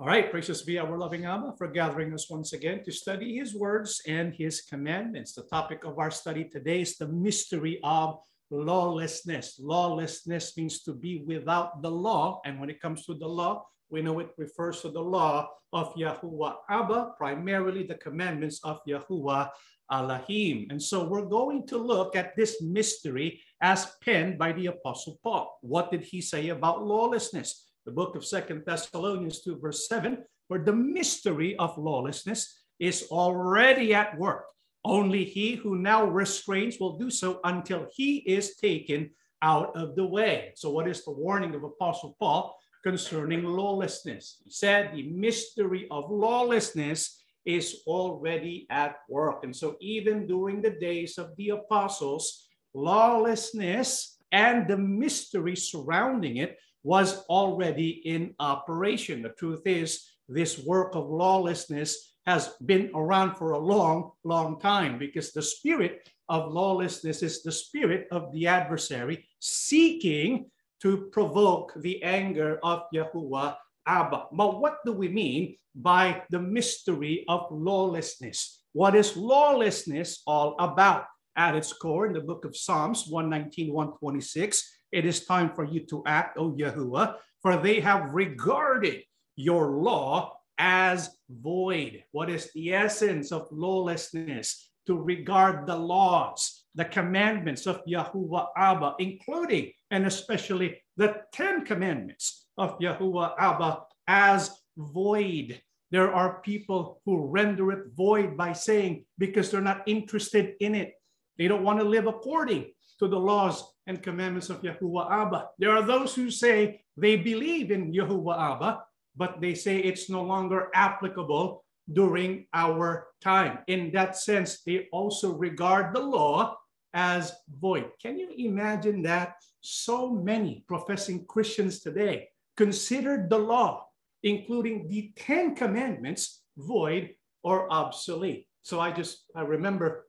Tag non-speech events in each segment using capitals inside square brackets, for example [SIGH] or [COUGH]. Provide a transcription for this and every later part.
All right, precious be our loving Abba for gathering us once again to study his words and his commandments. The topic of our study today is the mystery of lawlessness. Lawlessness means to be without the law. And when it comes to the law, we know it refers to the law of Yahuwah Abba, primarily the commandments of Yahuwah Elohim. And so we're going to look at this mystery as penned by the Apostle Paul. What did he say about lawlessness? The book of Second Thessalonians 2, verse 7, where the mystery of lawlessness is already at work. Only he who now restrains will do so until he is taken out of the way. So, what is the warning of Apostle Paul concerning lawlessness? He said the mystery of lawlessness is already at work. And so, even during the days of the apostles, lawlessness and the mystery surrounding it was already in operation. The truth is, this work of lawlessness has been around for a long, long time because the spirit of lawlessness is the spirit of the adversary seeking to provoke the anger of Yahuwah Abba. But what do we mean by the mystery of lawlessness? What is lawlessness all about? At its core, in the book of Psalms 119, 126, it is time for you to act, O Yahuwah, for they have regarded your law as void. What is the essence of lawlessness? To regard the laws, the commandments of Yahuwah Abba, including and especially the Ten Commandments of Yahuwah Abba as void. There are people who render it void by saying, because they're not interested in it, they don't want to live according to the laws and commandments of Yahuwah Abba. There are those who say they believe in Yahuwah Abba, but they say it's no longer applicable during our time. In that sense, they also regard the law as void. Can you imagine that so many professing Christians today consider the law, including the Ten Commandments, void or obsolete? So I just, I remember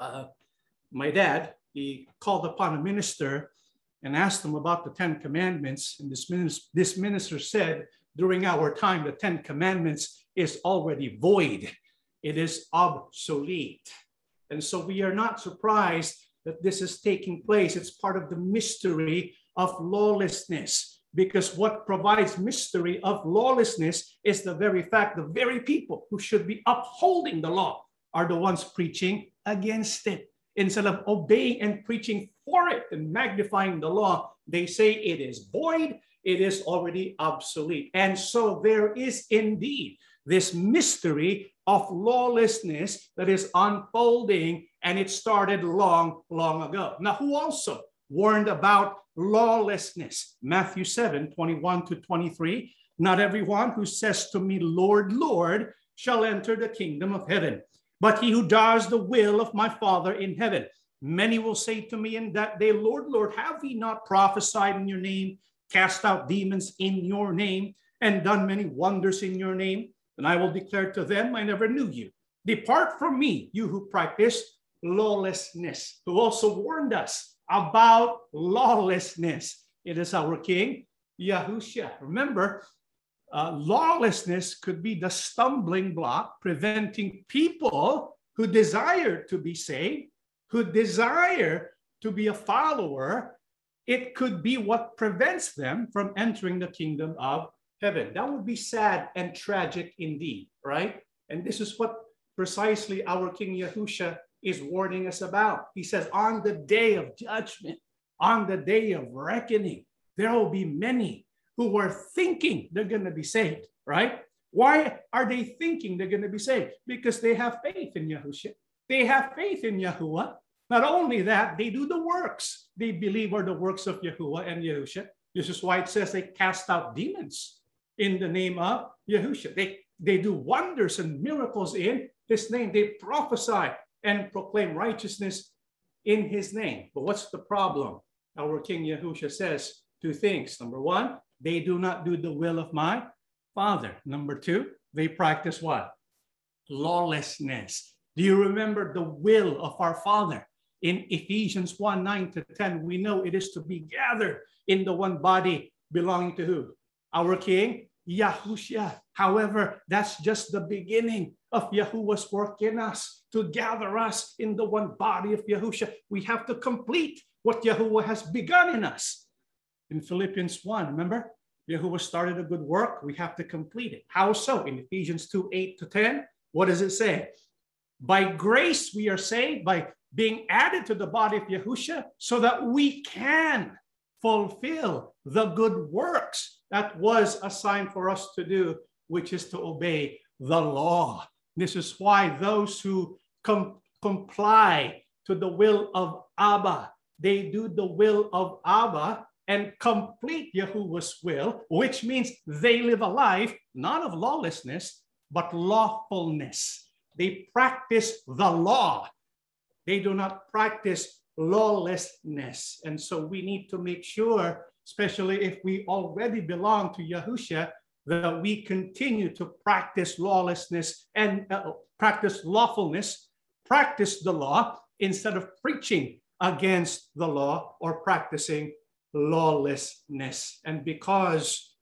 uh, my dad he called upon a minister and asked him about the Ten Commandments. And this minister, this minister said, during our time, the Ten Commandments is already void. It is obsolete. And so we are not surprised that this is taking place. It's part of the mystery of lawlessness because what provides mystery of lawlessness is the very fact the very people who should be upholding the law are the ones preaching against it instead of obeying and preaching for it and magnifying the law, they say it is void, it is already obsolete. And so there is indeed this mystery of lawlessness that is unfolding, and it started long, long ago. Now, who also warned about lawlessness? Matthew 7 21 to 23. Not everyone who says to me, Lord, Lord, shall enter the kingdom of heaven but he who does the will of my Father in heaven. Many will say to me in that day, Lord, Lord, have we not prophesied in your name, cast out demons in your name, and done many wonders in your name? And I will declare to them, I never knew you. Depart from me, you who practice lawlessness, who also warned us about lawlessness. It is our King, Yahushua. Remember, uh, lawlessness could be the stumbling block preventing people who desire to be saved, who desire to be a follower. It could be what prevents them from entering the kingdom of heaven. That would be sad and tragic indeed, right? And this is what precisely our King Yahusha is warning us about. He says, on the day of judgment, on the day of reckoning, there will be many who were thinking they're going to be saved, right? Why are they thinking they're going to be saved? Because they have faith in Yahushua. They have faith in Yahuwah. Not only that, they do the works they believe are the works of Yahuwah and Yahushua. This is why it says they cast out demons in the name of Yahushua. They, they do wonders and miracles in his name. They prophesy and proclaim righteousness in his name. But what's the problem? Our King Yahushua says two things. Number one, they do not do the will of my Father. Number two, they practice what? Lawlessness. Do you remember the will of our Father? In Ephesians 1 9 to 10, we know it is to be gathered in the one body belonging to who? Our King, Yahushua. However, that's just the beginning of Yahuwah's work in us to gather us in the one body of Yahushua. We have to complete what Yahuwah has begun in us. In Philippians 1, remember? Yahuwah started a good work, we have to complete it. How so? In Ephesians 2 8 to 10, what does it say? By grace we are saved by being added to the body of Yahushua so that we can fulfill the good works that was assigned for us to do, which is to obey the law. This is why those who com- comply to the will of Abba, they do the will of Abba and complete Yahuwah's will, which means they live a life not of lawlessness, but lawfulness. They practice the law. They do not practice lawlessness. And so we need to make sure, especially if we already belong to Yahusha, that we continue to practice lawlessness and uh, practice lawfulness, practice the law instead of preaching against the law or practicing lawlessness. And because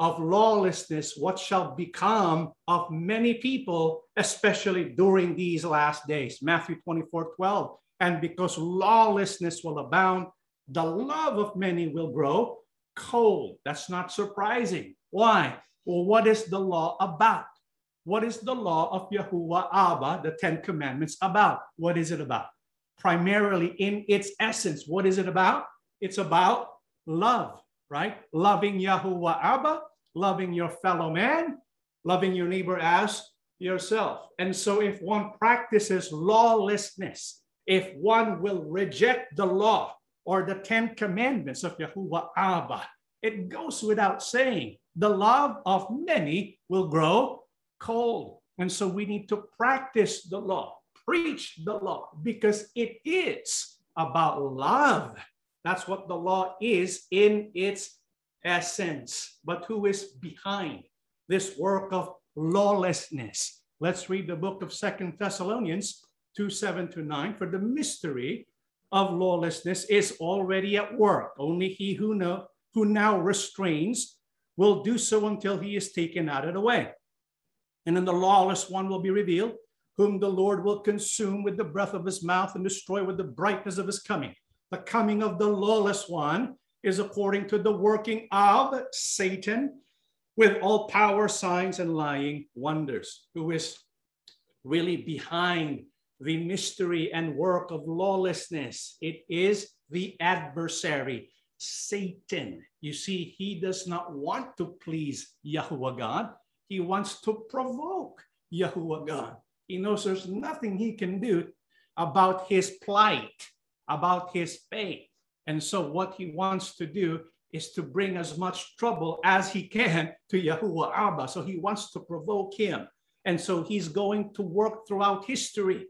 of lawlessness, what shall become of many people, especially during these last days? Matthew 24 12. And because lawlessness will abound, the love of many will grow cold. That's not surprising. Why? Well, what is the law about? What is the law of Yahuwah Abba, the Ten Commandments, about? What is it about? Primarily in its essence, what is it about? It's about love, right? Loving Yahuwah Abba, loving your fellow man, loving your neighbor as yourself. And so if one practices lawlessness, if one will reject the law or the Ten Commandments of Yahuwah Abba, it goes without saying the love of many will grow cold. And so we need to practice the law, preach the law, because it is about love. That's what the law is in its essence. But who is behind this work of lawlessness? Let's read the book of Second Thessalonians 2 7 to 9. For the mystery of lawlessness is already at work. Only he who, know, who now restrains will do so until he is taken out of the way. And then the lawless one will be revealed, whom the Lord will consume with the breath of his mouth and destroy with the brightness of his coming. The coming of the lawless one is according to the working of Satan with all power, signs, and lying wonders, who is really behind the mystery and work of lawlessness. It is the adversary, Satan. You see, he does not want to please Yahuwah God. He wants to provoke Yahuwah God. He knows there's nothing he can do about his plight, about his faith. And so what he wants to do is to bring as much trouble as he can to Yahuwah Abba. So he wants to provoke him. And so he's going to work throughout history.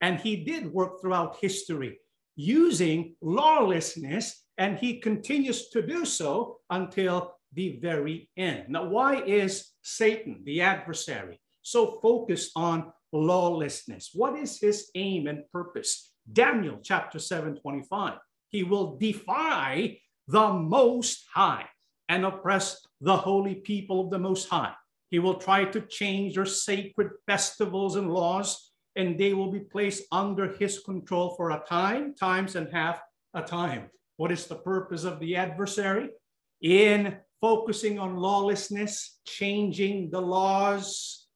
And he did work throughout history using lawlessness, and he continues to do so until the very end. Now, why is Satan, the adversary, so focused on lawlessness? What is his aim and purpose? Daniel chapter 7 25. He will defy the Most High and oppress the holy people of the Most High. He will try to change their sacred festivals and laws and they will be placed under his control for a time, times and half a time. What is the purpose of the adversary? In focusing on lawlessness, changing the laws,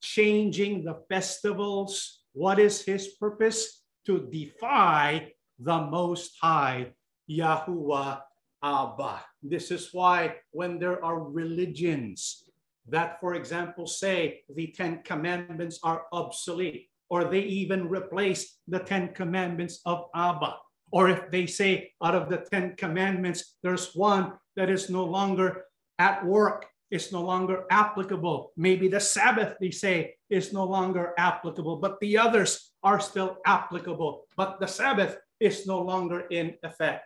changing the festivals. What is his purpose? To defy the Most High, Yahuwah Abba. This is why when there are religions that, for example, say the Ten Commandments are obsolete, or they even replace the Ten Commandments of Abba. Or if they say out of the Ten Commandments, there's one that is no longer at work, is no longer applicable. Maybe the Sabbath, they say, is no longer applicable, but the others are still applicable. But the Sabbath is no longer in effect.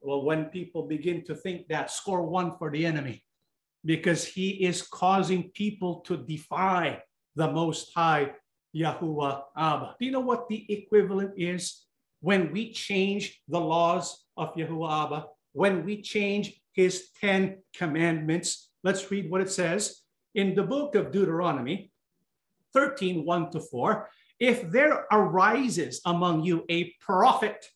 Well, when people begin to think that, score one for the enemy because he is causing people to defy the Most High Yahuwah Abba. Do you know what the equivalent is when we change the laws of Yahuwah Abba? When we change his 10 commandments, Let's read what it says in the book of Deuteronomy 13 1 to 4. If there arises among you a prophet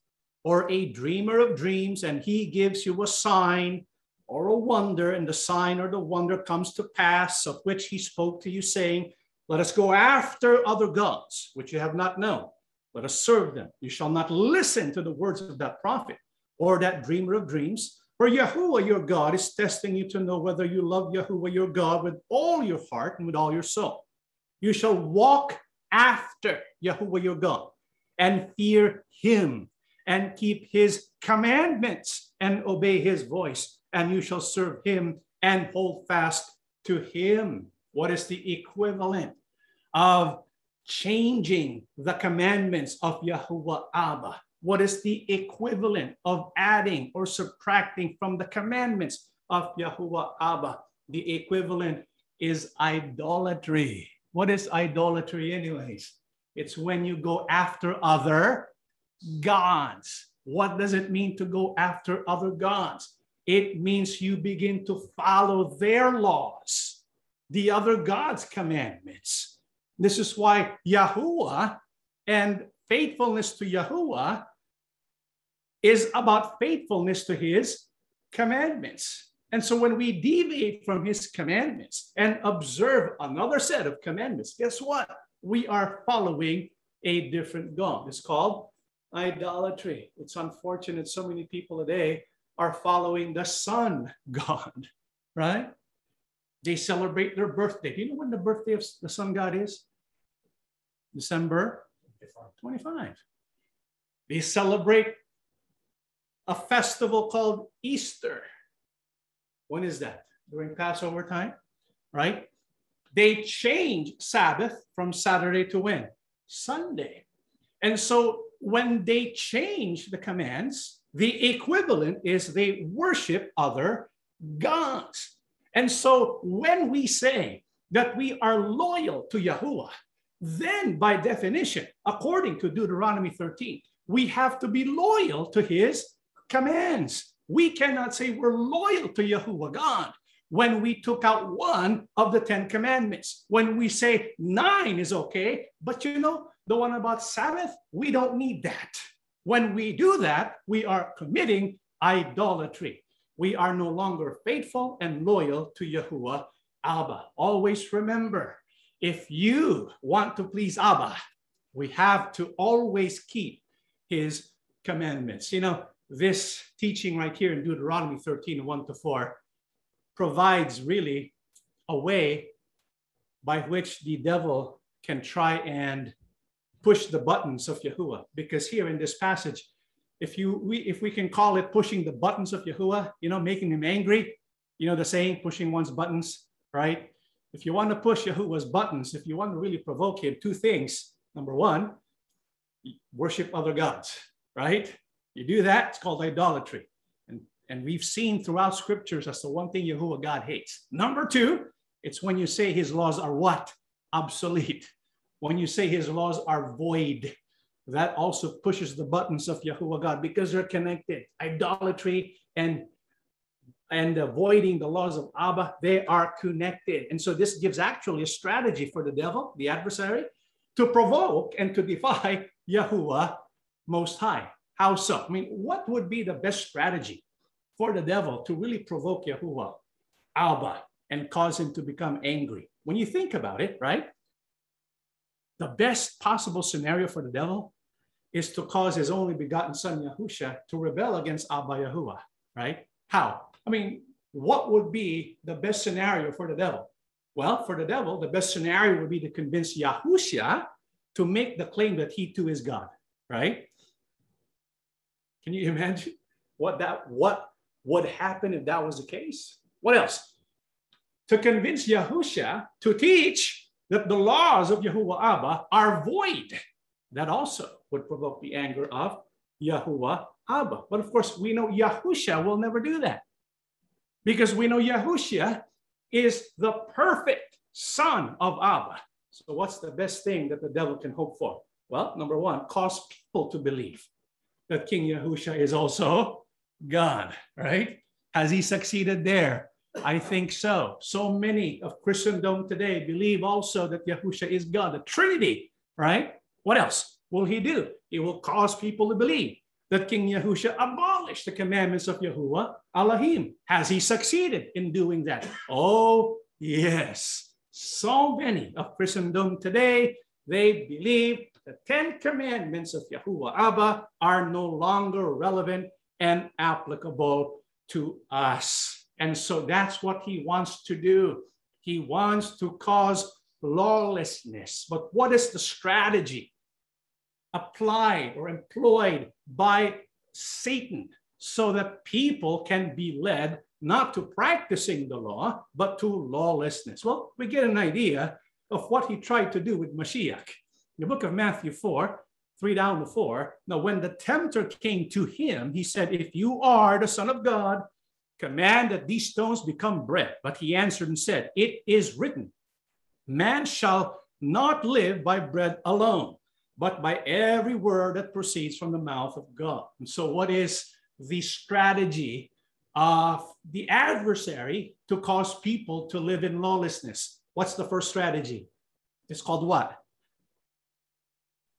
or a dreamer of dreams, and he gives you a sign or a wonder, and the sign or the wonder comes to pass, of which he spoke to you, saying, Let us go after other gods, which you have not known. Let us serve them. You shall not listen to the words of that prophet or that dreamer of dreams. For Yahuwah your God is testing you to know whether you love Yahuwah your God with all your heart and with all your soul. You shall walk after Yahuwah your God and fear him and keep his commandments and obey his voice, and you shall serve him and hold fast to him. What is the equivalent of changing the commandments of Yahuwah Abba? What is the equivalent of adding or subtracting from the commandments of Yahuwah Abba? The equivalent is idolatry. What is idolatry, anyways? It's when you go after other gods. What does it mean to go after other gods? It means you begin to follow their laws, the other gods' commandments. This is why Yahuwah and faithfulness to Yahuwah is about faithfulness to his commandments. And so when we deviate from his commandments and observe another set of commandments, guess what? We are following a different God. It's called idolatry. It's unfortunate so many people today are following the sun god, [LAUGHS] right? They celebrate their birthday. Do you know when the birthday of the sun god is? December 25. They celebrate a festival called Easter. When is that? During Passover time, right? They change Sabbath from Saturday to when? Sunday. And so when they change the commands, the equivalent is they worship other gods. And so when we say that we are loyal to Yahuwah, then by definition, according to Deuteronomy 13, we have to be loyal to his commands. We cannot say we're loyal to Yahuwah God when we took out one of the 10 commandments. When we say nine is okay, but you know, the one about Sabbath, we don't need that. When we do that, we are committing idolatry. We are no longer faithful and loyal to Yahuwah Abba. Always remember, if you want to please Abba, we have to always keep his commandments. You know, this teaching right here in Deuteronomy 13, 1 to 4, provides really a way by which the devil can try and push the buttons of Yahuwah. Because here in this passage, if you we if we can call it pushing the buttons of Yahuwah, you know, making him angry, you know the saying, pushing one's buttons, right? If you want to push Yahuwah's buttons, if you want to really provoke him, two things. Number one, worship other gods, right? You do that, it's called idolatry. And, and we've seen throughout scriptures that's the one thing Yahuwah God hates. Number two, it's when you say his laws are what? Obsolete when you say his laws are void, that also pushes the buttons of Yahuwah God because they're connected. Idolatry and and avoiding the laws of Abba, they are connected. And so this gives actually a strategy for the devil, the adversary, to provoke and to defy [LAUGHS] Yahuwah Most High. How so? I mean, what would be the best strategy for the devil to really provoke Yahuwah, Abba, and cause him to become angry? When you think about it, right? the best possible scenario for the devil is to cause his only begotten son Yahusha to rebel against Abba Yahuwah, right? How? I mean, what would be the best scenario for the devil? Well, for the devil, the best scenario would be to convince Yahusha to make the claim that he too is God, right? Can you imagine what that what would happen if that was the case? What else? To convince Yahusha to teach that the laws of Yahuwah Abba are void. That also would provoke the anger of Yahuwah Abba. But of course, we know Yahusha will never do that because we know Yahusha is the perfect son of Abba. So, what's the best thing that the devil can hope for? Well, number one, cause people to believe that King Yahusha is also God, right? Has he succeeded there? I think so. So many of Christendom today believe also that Yahusha is God, the Trinity, right? What else will he do? He will cause people to believe that King Yahusha abolished the commandments of Yahuwah Elohim. Has he succeeded in doing that? Oh, yes. So many of Christendom today, they believe the Ten Commandments of Yahuwah Abba are no longer relevant and applicable to us. And so that's what he wants to do. He wants to cause lawlessness. But what is the strategy applied or employed by Satan so that people can be led not to practicing the law, but to lawlessness? Well, we get an idea of what he tried to do with Mashiach. In the book of Matthew 4, 3 down to 4. Now, when the tempter came to him, he said, If you are the Son of God, command that these stones become bread. But he answered and said, It is written, Man shall not live by bread alone, but by every word that proceeds from the mouth of God. And so, what is the strategy of the adversary to cause people to live in lawlessness? What's the first strategy? It's called what?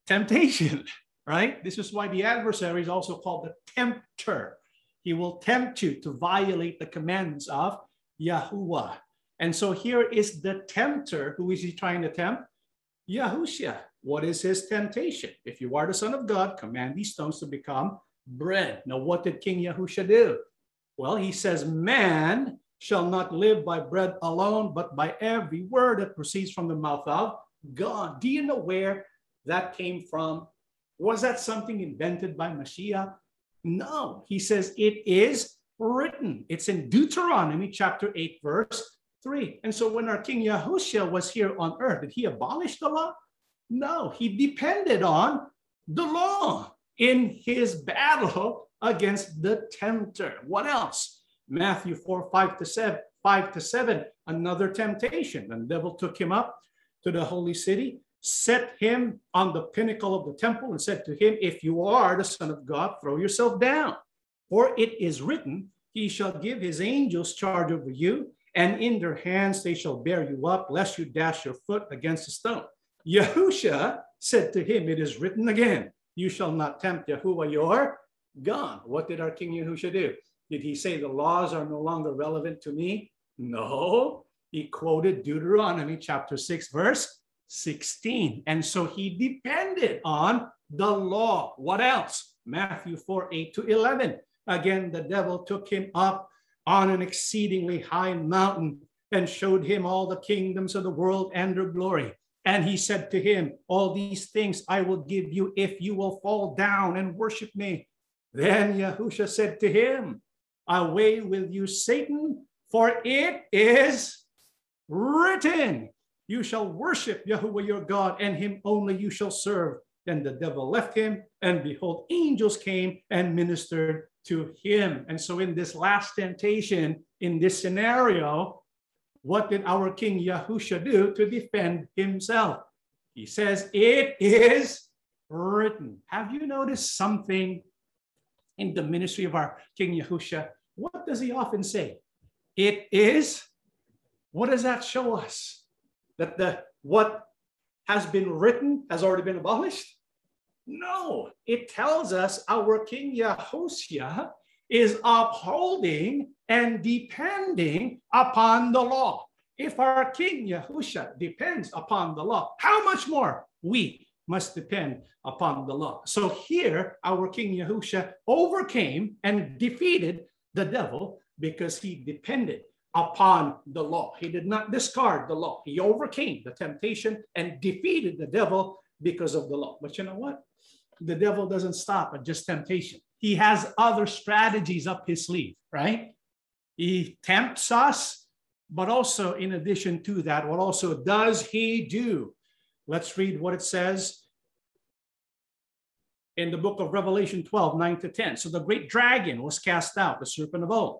Temptation, [LAUGHS] right? This is why the adversary is also called the tempter. He will tempt you to violate the commandments of Yahuwah. And so here is the tempter. Who is he trying to tempt? Yahushua. What is his temptation? If you are the Son of God, command these stones to become bread. Now, what did King Yahushua do? Well, he says, Man shall not live by bread alone, but by every word that proceeds from the mouth of God. Do you know where that came from? Was that something invented by Mashiach? No, he says it is written. It's in Deuteronomy chapter 8, verse 3. And so when our King Yahushua was here on earth, did he abolish the law? No, he depended on the law in his battle against the tempter. What else? Matthew 4, 5 to 7, 5 to 7, another temptation. And the devil took him up to the holy city, set him on the pinnacle of the temple, and said to him, If you are the Son of God, throw yourself down. For it is written, He shall give his angels charge over you, and in their hands they shall bear you up, lest you dash your foot against a stone. Yahusha said to him, It is written again, You shall not tempt Yahuwah your God. What did our King Yahusha do? Did he say the laws are no longer relevant to me? No. He quoted Deuteronomy chapter 6, verse 16. And so he depended on the law. What else? Matthew 4, 8 to 11. Again, the devil took him up on an exceedingly high mountain and showed him all the kingdoms of the world and their glory. And he said to him, All these things I will give you if you will fall down and worship me. Then Yahusha said to him, Away with you, Satan, for it is written, You shall worship Yahuwah your God, and him only you shall serve. Then the devil left him, and behold, angels came and ministered to him. And so, in this last temptation, in this scenario, what did our King Yahusha do to defend himself? He says, It is written. Have you noticed something in the ministry of our King Yahusha, what does he often say? It is. What does that show us? That the what has been written has already been abolished? No, it tells us our King Yahushua is upholding and depending upon the law. If our King Yahusha depends upon the law, how much more we must depend upon the law. So here, our King Yahusha overcame and defeated the devil because he depended upon the law. He did not discard the law. He overcame the temptation and defeated the devil because of the law. But you know what? The devil doesn't stop at just temptation. He has other strategies up his sleeve, right? He tempts us, but also in addition to that, what also does he do? Let's read what it says in the book of Revelation 12, 9 to 10. So the great dragon was cast out, the serpent of old,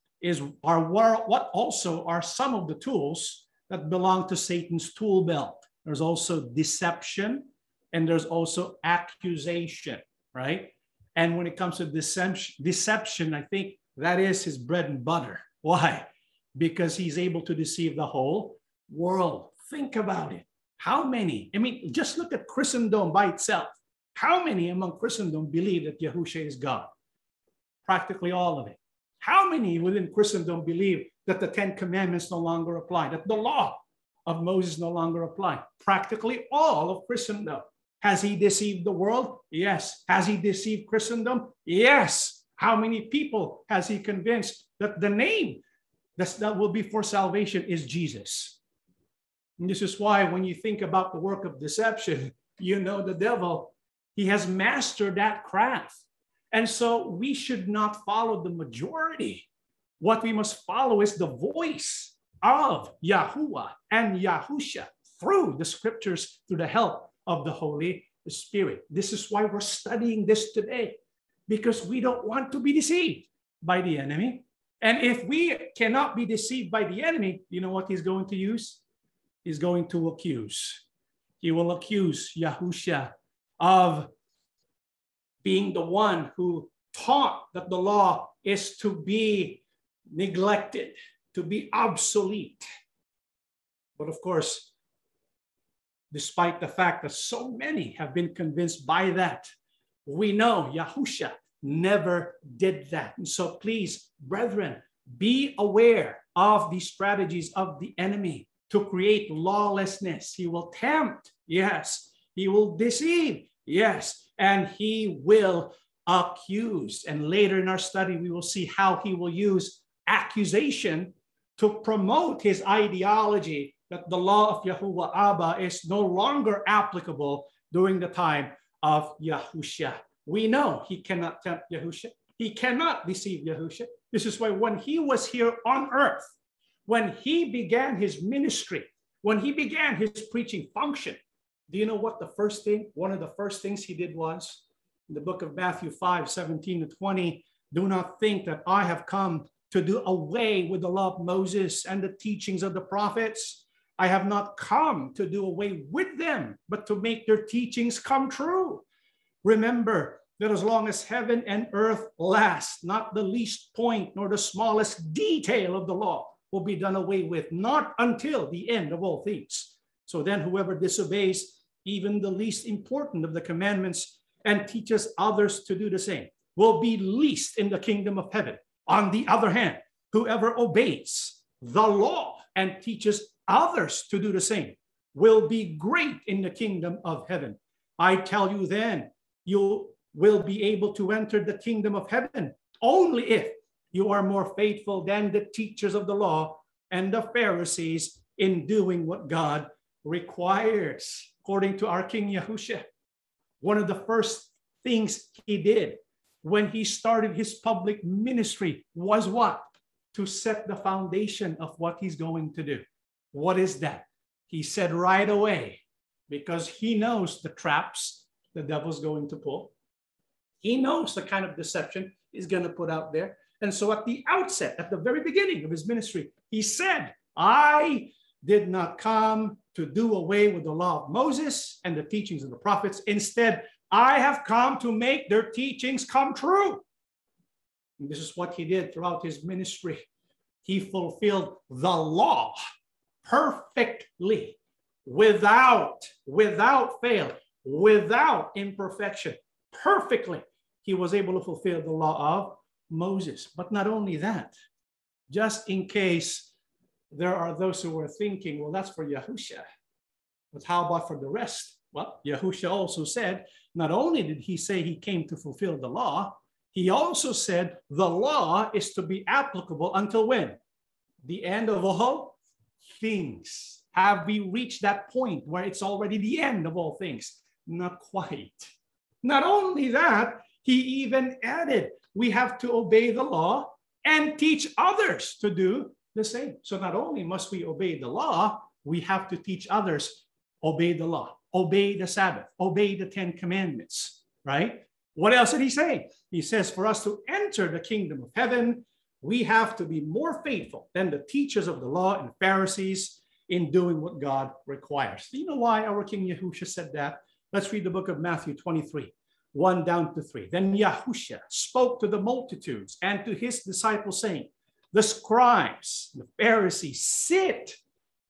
is are what also are some of the tools that belong to Satan's tool belt. There's also deception and there's also accusation, right? And when it comes to deception, deception, I think that is his bread and butter. Why? Because he's able to deceive the whole world. Think about it. How many? I mean, just look at Christendom by itself. How many among Christendom believe that Yahusha is God? Practically all of it. How many within Christendom believe that the Ten Commandments no longer apply, that the law of Moses no longer apply? Practically all of Christendom. Has he deceived the world? Yes. Has he deceived Christendom? Yes. How many people has he convinced that the name that will be for salvation is Jesus? And this is why when you think about the work of deception, [LAUGHS] you know the devil, he has mastered that craft. And so we should not follow the majority. What we must follow is the voice of Yahuwah and Yahusha through the scriptures, through the help of the Holy Spirit. This is why we're studying this today, because we don't want to be deceived by the enemy. And if we cannot be deceived by the enemy, you know what he's going to use? He's going to accuse. He will accuse Yahusha of being the one who taught that the law is to be neglected, to be obsolete. But of course, despite the fact that so many have been convinced by that. We know Yahusha never did that. And so please, brethren, be aware of the strategies of the enemy to create lawlessness. He will tempt, yes. He will deceive, yes. And he will accuse. And later in our study, we will see how he will use accusation to promote his ideology that the law of Yahuwah Abba is no longer applicable during the time of Yahusha. We know he cannot tempt Yahusha. He cannot deceive Yahusha. This is why when he was here on earth, when he began his ministry, when he began his preaching function, do you know what the first thing, one of the first things he did was? In the book of Matthew 5, 17 to 20, do not think that I have come to do away with the law of Moses and the teachings of the prophets. I have not come to do away with them, but to make their teachings come true. Remember that as long as heaven and earth last, not the least point nor the smallest detail of the law will be done away with, not until the end of all things. So then, whoever disobeys even the least important of the commandments and teaches others to do the same will be least in the kingdom of heaven. On the other hand, whoever obeys the law and teaches others to do the same will be great in the kingdom of heaven. I tell you then, you will be able to enter the kingdom of heaven only if you are more faithful than the teachers of the law and the Pharisees in doing what God requires, according to our King Yahusha. One of the first things he did when he started his public ministry was what? To set the foundation of what he's going to do. What is that? He said right away, because he knows the traps the devil's going to pull. He knows the kind of deception he's going to put out there. And so at the outset, at the very beginning of his ministry, he said, I did not come to do away with the law of Moses and the teachings of the prophets. Instead, I have come to make their teachings come true. And this is what he did throughout his ministry. He fulfilled the law perfectly, without, without fail, without imperfection, perfectly, he was able to fulfill the law of Moses. But not only that, just in case there are those who are thinking, well, that's for Yahusha. But how about for the rest? Well, Yahusha also said, not only did he say he came to fulfill the law, he also said the law is to be applicable until when? The end of all things? Have we reached that point where it's already the end of all things? Not quite. Not only that, he even added, we have to obey the law and teach others to do the same. So not only must we obey the law, we have to teach others obey the law, obey the Sabbath, obey the Ten Commandments, right? What else did he say? He says, for us to enter the kingdom of heaven, we have to be more faithful than the teachers of the law and Pharisees in doing what God requires. Do you know why our King Yahusha said that? Let's read the book of Matthew 23, 1 down to 3. Then Yahusha spoke to the multitudes and to his disciples, saying, The scribes, the Pharisees, sit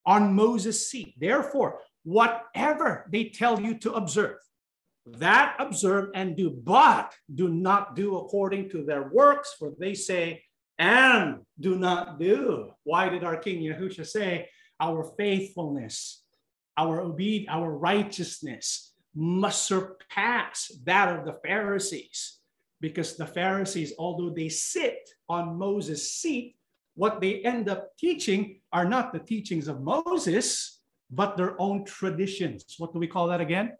on Moses' seat. Therefore, whatever they tell you to observe, that observe and do, but do not do according to their works, for they say, and do not do. Why did our King Yahusha say, our faithfulness, our obedience, our righteousness must surpass that of the Pharisees? Because the Pharisees, although they sit on Moses' seat, what they end up teaching are not the teachings of Moses, but their own traditions. What do we call that again?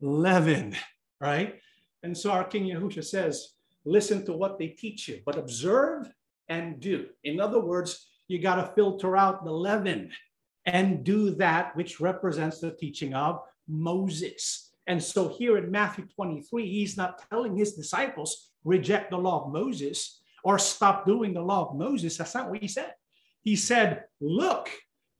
Leaven, right? And so our King Yahusha says, listen to what they teach you, but observe and do. In other words, you got to filter out the leaven and do that which represents the teaching of Moses. And so here in Matthew 23, he's not telling his disciples, reject the law of Moses or stop doing the law of Moses. That's not what he said. He said, look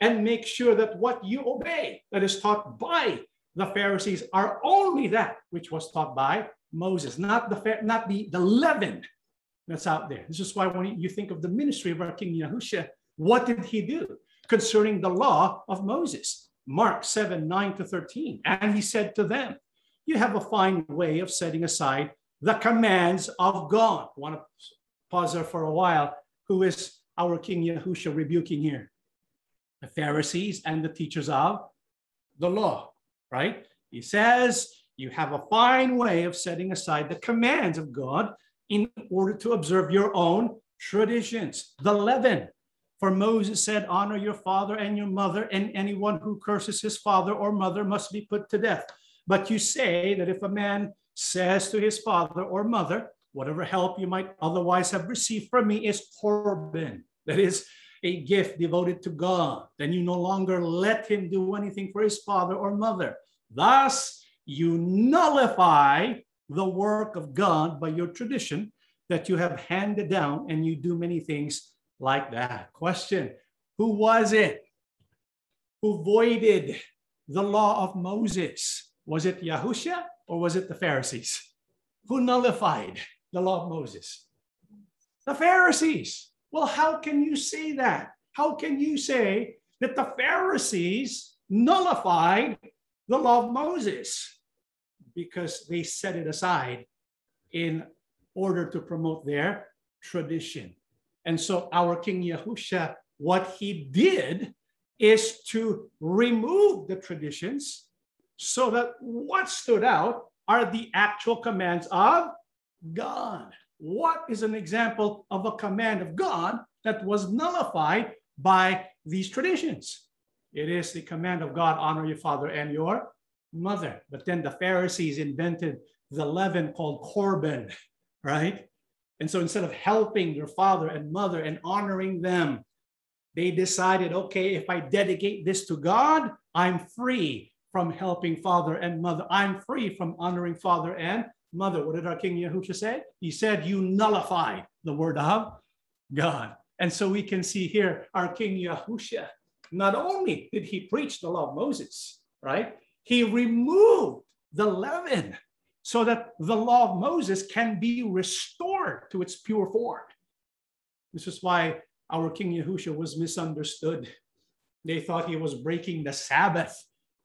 and make sure that what you obey that is taught by the Pharisees are only that which was taught by Moses, not the not the, the leaven that's out there. This is why when you think of the ministry of our King Yahushua, what did he do concerning the law of Moses? Mark 7, 9 to 13. And he said to them, You have a fine way of setting aside the commands of God. I want to pause there for a while. Who is our King Yahushua rebuking here? the Pharisees and the teachers of the law, right? He says, you have a fine way of setting aside the commands of God in order to observe your own traditions. The leaven. For Moses said, Honor your father and your mother, and anyone who curses his father or mother must be put to death. But you say that if a man says to his father or mother, Whatever help you might otherwise have received from me is Corban. That is, a gift devoted to God, then you no longer let him do anything for his father or mother. Thus, you nullify the work of God by your tradition that you have handed down, and you do many things like that. Question Who was it who voided the law of Moses? Was it Yahusha or was it the Pharisees? Who nullified the law of Moses? The Pharisees. Well, how can you say that? How can you say that the Pharisees nullified the law of Moses? Because they set it aside in order to promote their tradition. And so our King Yahusha, what he did is to remove the traditions so that what stood out are the actual commands of God. What is an example of a command of God that was nullified by these traditions? It is the command of God honor your father and your mother. But then the Pharisees invented the leaven called Corban, [LAUGHS] right? And so instead of helping your father and mother and honoring them, they decided, okay, if I dedicate this to God, I'm free from helping father and mother. I'm free from honoring father and mother. What did our King Yahusha say? He said, You nullify the word of God. And so we can see here our King Yahusha, not only did he preach the law of Moses, right? He removed the leaven so that the law of Moses can be restored to its pure form. This is why our King Yahusha was misunderstood. They thought he was breaking the Sabbath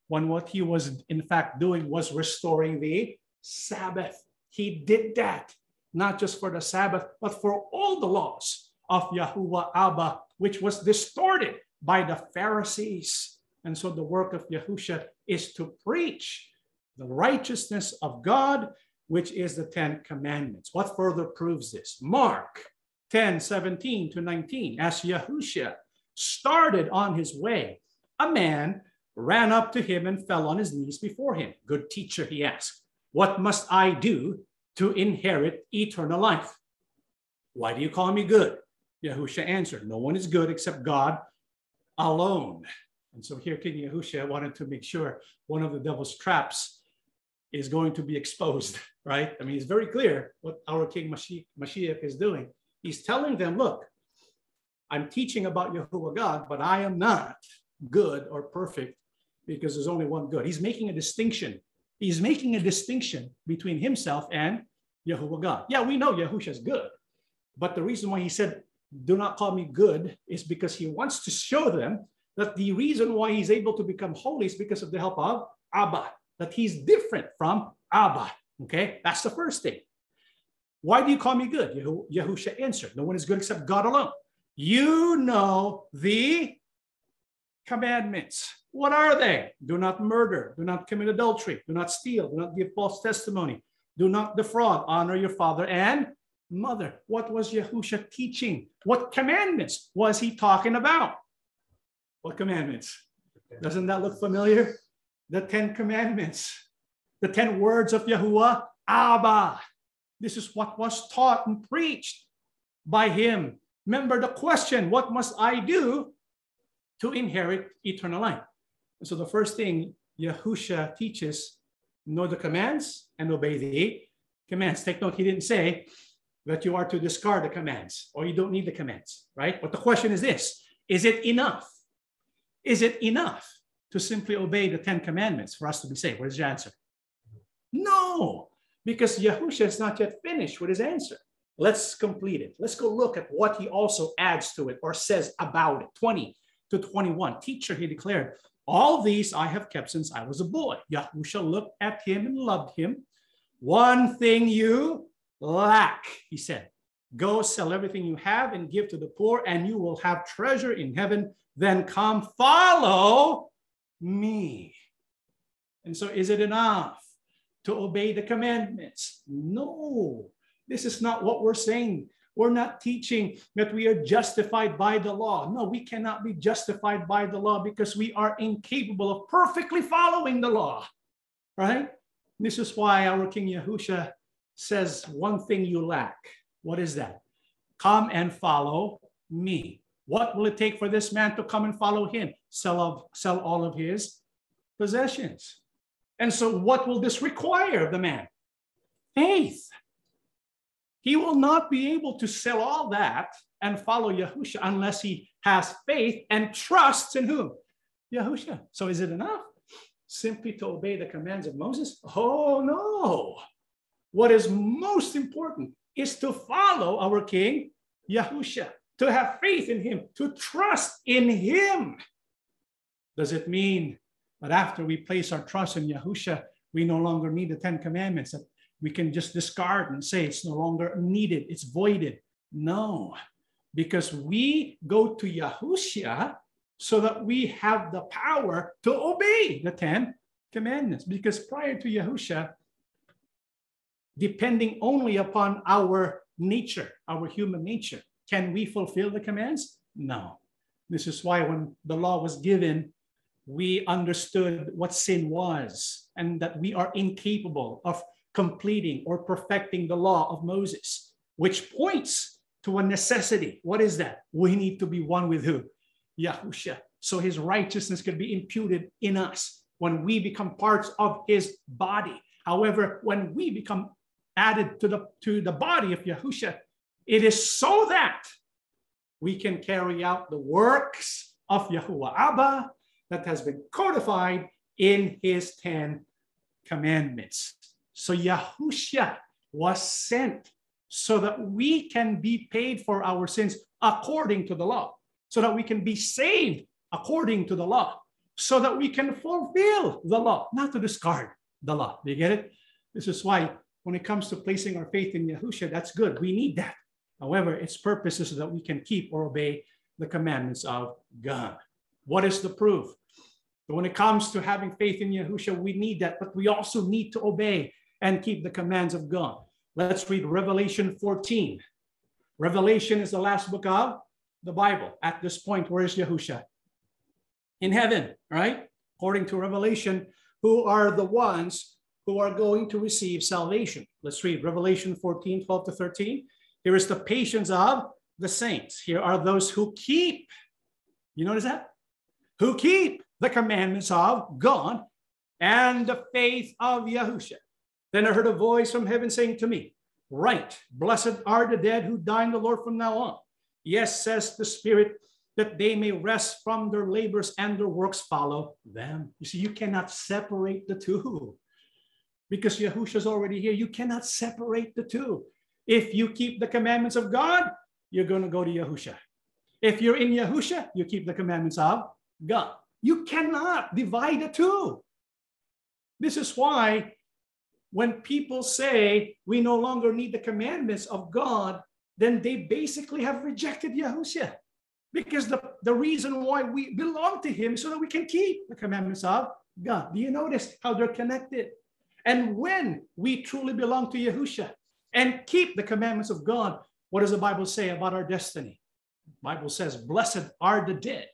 when what he was in fact doing was restoring the Sabbath. He did that, not just for the Sabbath, but for all the laws of Yahuwah Abba, which was distorted by the Pharisees. And so the work of Yahusha is to preach the righteousness of God, which is the Ten Commandments. What further proves this? Mark 10 17 to 19. As Yahusha started on his way, a man ran up to him and fell on his knees before him. Good teacher, he asked. What must I do to inherit eternal life? Why do you call me good? Yahusha answered, No one is good except God alone. And so here King Yahushua wanted to make sure one of the devil's traps is going to be exposed, [LAUGHS] right? I mean, it's very clear what our King Mashiach is doing. He's telling them, look, I'm teaching about Yahuwah God, but I am not good or perfect because there's only one good. He's making a distinction. He's making a distinction between himself and Yahuwah God. Yeah, we know Yahushua is good, but the reason why he said, do not call me good is because he wants to show them that the reason why he's able to become holy is because of the help of Abba, that he's different from Abba. Okay, that's the first thing. Why do you call me good? Yahusha answered, No one is good except God alone. You know the commandments. What are they? Do not murder, do not commit adultery, do not steal, do not give false testimony, do not defraud, honor your father and mother. What was Yahusha teaching? What commandments was he talking about? What commandments? Doesn't that look familiar? The Ten Commandments, the Ten Words of Yahuwah, Abba. This is what was taught and preached by him. Remember the question what must I do to inherit eternal life? And so the first thing Yahusha teaches know the commands and obey the commands. Take note, he didn't say that you are to discard the commands or you don't need the commands, right? But the question is this Is it enough? Is it enough to simply obey the Ten Commandments for us to be saved? What is your answer? No, because Yahusha is not yet finished with his answer. Let's complete it. Let's go look at what he also adds to it or says about it. 20 to 21. Teacher, he declared, All these I have kept since I was a boy. Yahusha looked at him and loved him. One thing you lack, he said. Go sell everything you have and give to the poor, and you will have treasure in heaven then come follow me. And so, is it enough to obey the commandments? No, this is not what we're saying. We're not teaching that we are justified by the law. No, we cannot be justified by the law because we are incapable of perfectly following the law, right? This is why our King Yahusha says, One thing you lack. What is that? Come and follow me. What will it take for this man to come and follow him? Sell, of, sell all of his possessions. And so, what will this require of the man? Faith. He will not be able to sell all that and follow Yahusha unless he has faith and trusts in whom? Yahusha. So, is it enough simply to obey the commands of Moses? Oh, no. What is most important is to follow our King Yahusha to have faith in him, to trust in him. Does it mean that after we place our trust in Yahusha, we no longer need the Ten Commandments, that we can just discard and say it's no longer needed, it's voided? No, because we go to Yahusha so that we have the power to obey the Ten Commandments. Because prior to Yahusha, depending only upon our nature, our human nature, can we fulfill the commands? No. This is why when the law was given, we understood what sin was and that we are incapable of completing or perfecting the law of Moses, which points to a necessity. What is that? We need to be one with who? Yahusha. So his righteousness could be imputed in us when we become parts of his body. However, when we become added to the, to the body of Yahusha, it is so that we can carry out the works of Yahuwah Abba that has been codified in his 10 commandments. So Yahushua was sent so that we can be paid for our sins according to the law, so that we can be saved according to the law, so that we can fulfill the law, not to discard the law. Do you get it? This is why when it comes to placing our faith in Yahushua, that's good. We need that. However, its purpose is so that we can keep or obey the commandments of God. What is the proof? But when it comes to having faith in Yahushua, we need that, but we also need to obey and keep the commands of God. Let's read Revelation 14. Revelation is the last book of the Bible. At this point, where is Yahushua? In heaven, right? According to Revelation, who are the ones who are going to receive salvation? Let's read Revelation 14, 12 to 13. Here is the patience of the saints. Here are those who keep. You notice that? Who keep the commandments of God and the faith of Yahusha. Then I heard a voice from heaven saying to me, Right, blessed are the dead who die in the Lord from now on. Yes, says the Spirit, that they may rest from their labors and their works follow them. You see, you cannot separate the two because Yahusha is already here. You cannot separate the two. If you keep the commandments of God, you're going to go to Yahusha. If you're in Yahusha, you keep the commandments of God. You cannot divide the two. This is why when people say we no longer need the commandments of God, then they basically have rejected Yahusha. Because the, the reason why we belong to him so that we can keep the commandments of God. Do you notice how they're connected? And when we truly belong to Yahusha and keep the commandments of God, what does the Bible say about our destiny? The Bible says, Blessed are the dead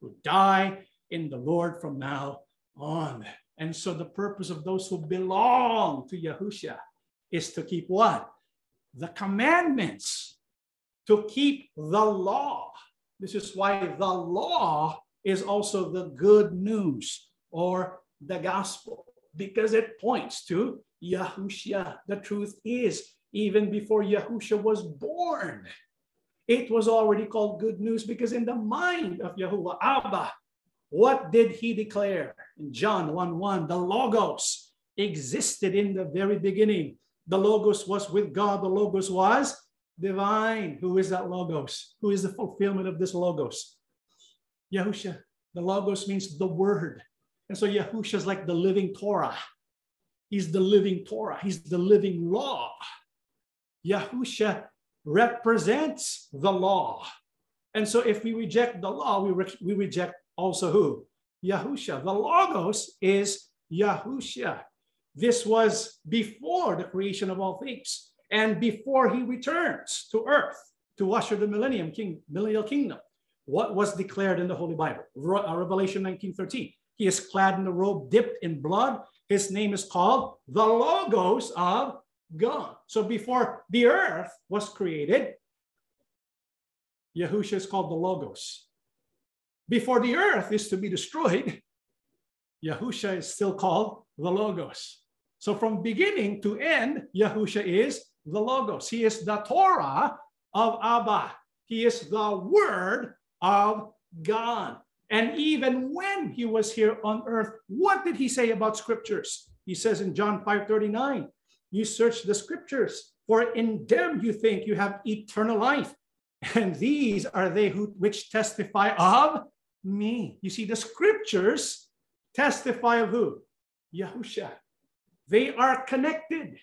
who die in the Lord from now on. And so the purpose of those who belong to Yahusha is to keep what? The commandments, to keep the law. This is why the law is also the good news or the gospel, because it points to Yahusha. The truth is, even before Yahusha was born, it was already called good news because in the mind of Yahuwah Abba, what did he declare? In John 1 1, the Logos existed in the very beginning. The Logos was with God, the Logos was divine. Who is that Logos? Who is the fulfillment of this Logos? Yahusha. The Logos means the Word. And so Yahusha is like the living Torah. He's the living Torah, He's the living law. Yahusha represents the law. And so if we reject the law, we, re- we reject also who? Yahusha. The Logos is Yahusha. This was before the creation of all things and before he returns to earth to usher the millennium king, millennial kingdom. What was declared in the Holy Bible? Uh, Revelation 19:13. He is clad in a robe dipped in blood. His name is called the Logos of God. So before the earth was created, Yahusha is called the Logos before the earth is to be destroyed, Yahusha is still called the Logos. So from beginning to end, Yahusha is the Logos. He is the Torah of Abba. He is the Word of God. And even when he was here on earth, what did he say about scriptures? He says in John 5 39, you search the scriptures, for in them you think you have eternal life. And these are they who which testify of me. You see, the scriptures testify of who? Yahusha. They are connected.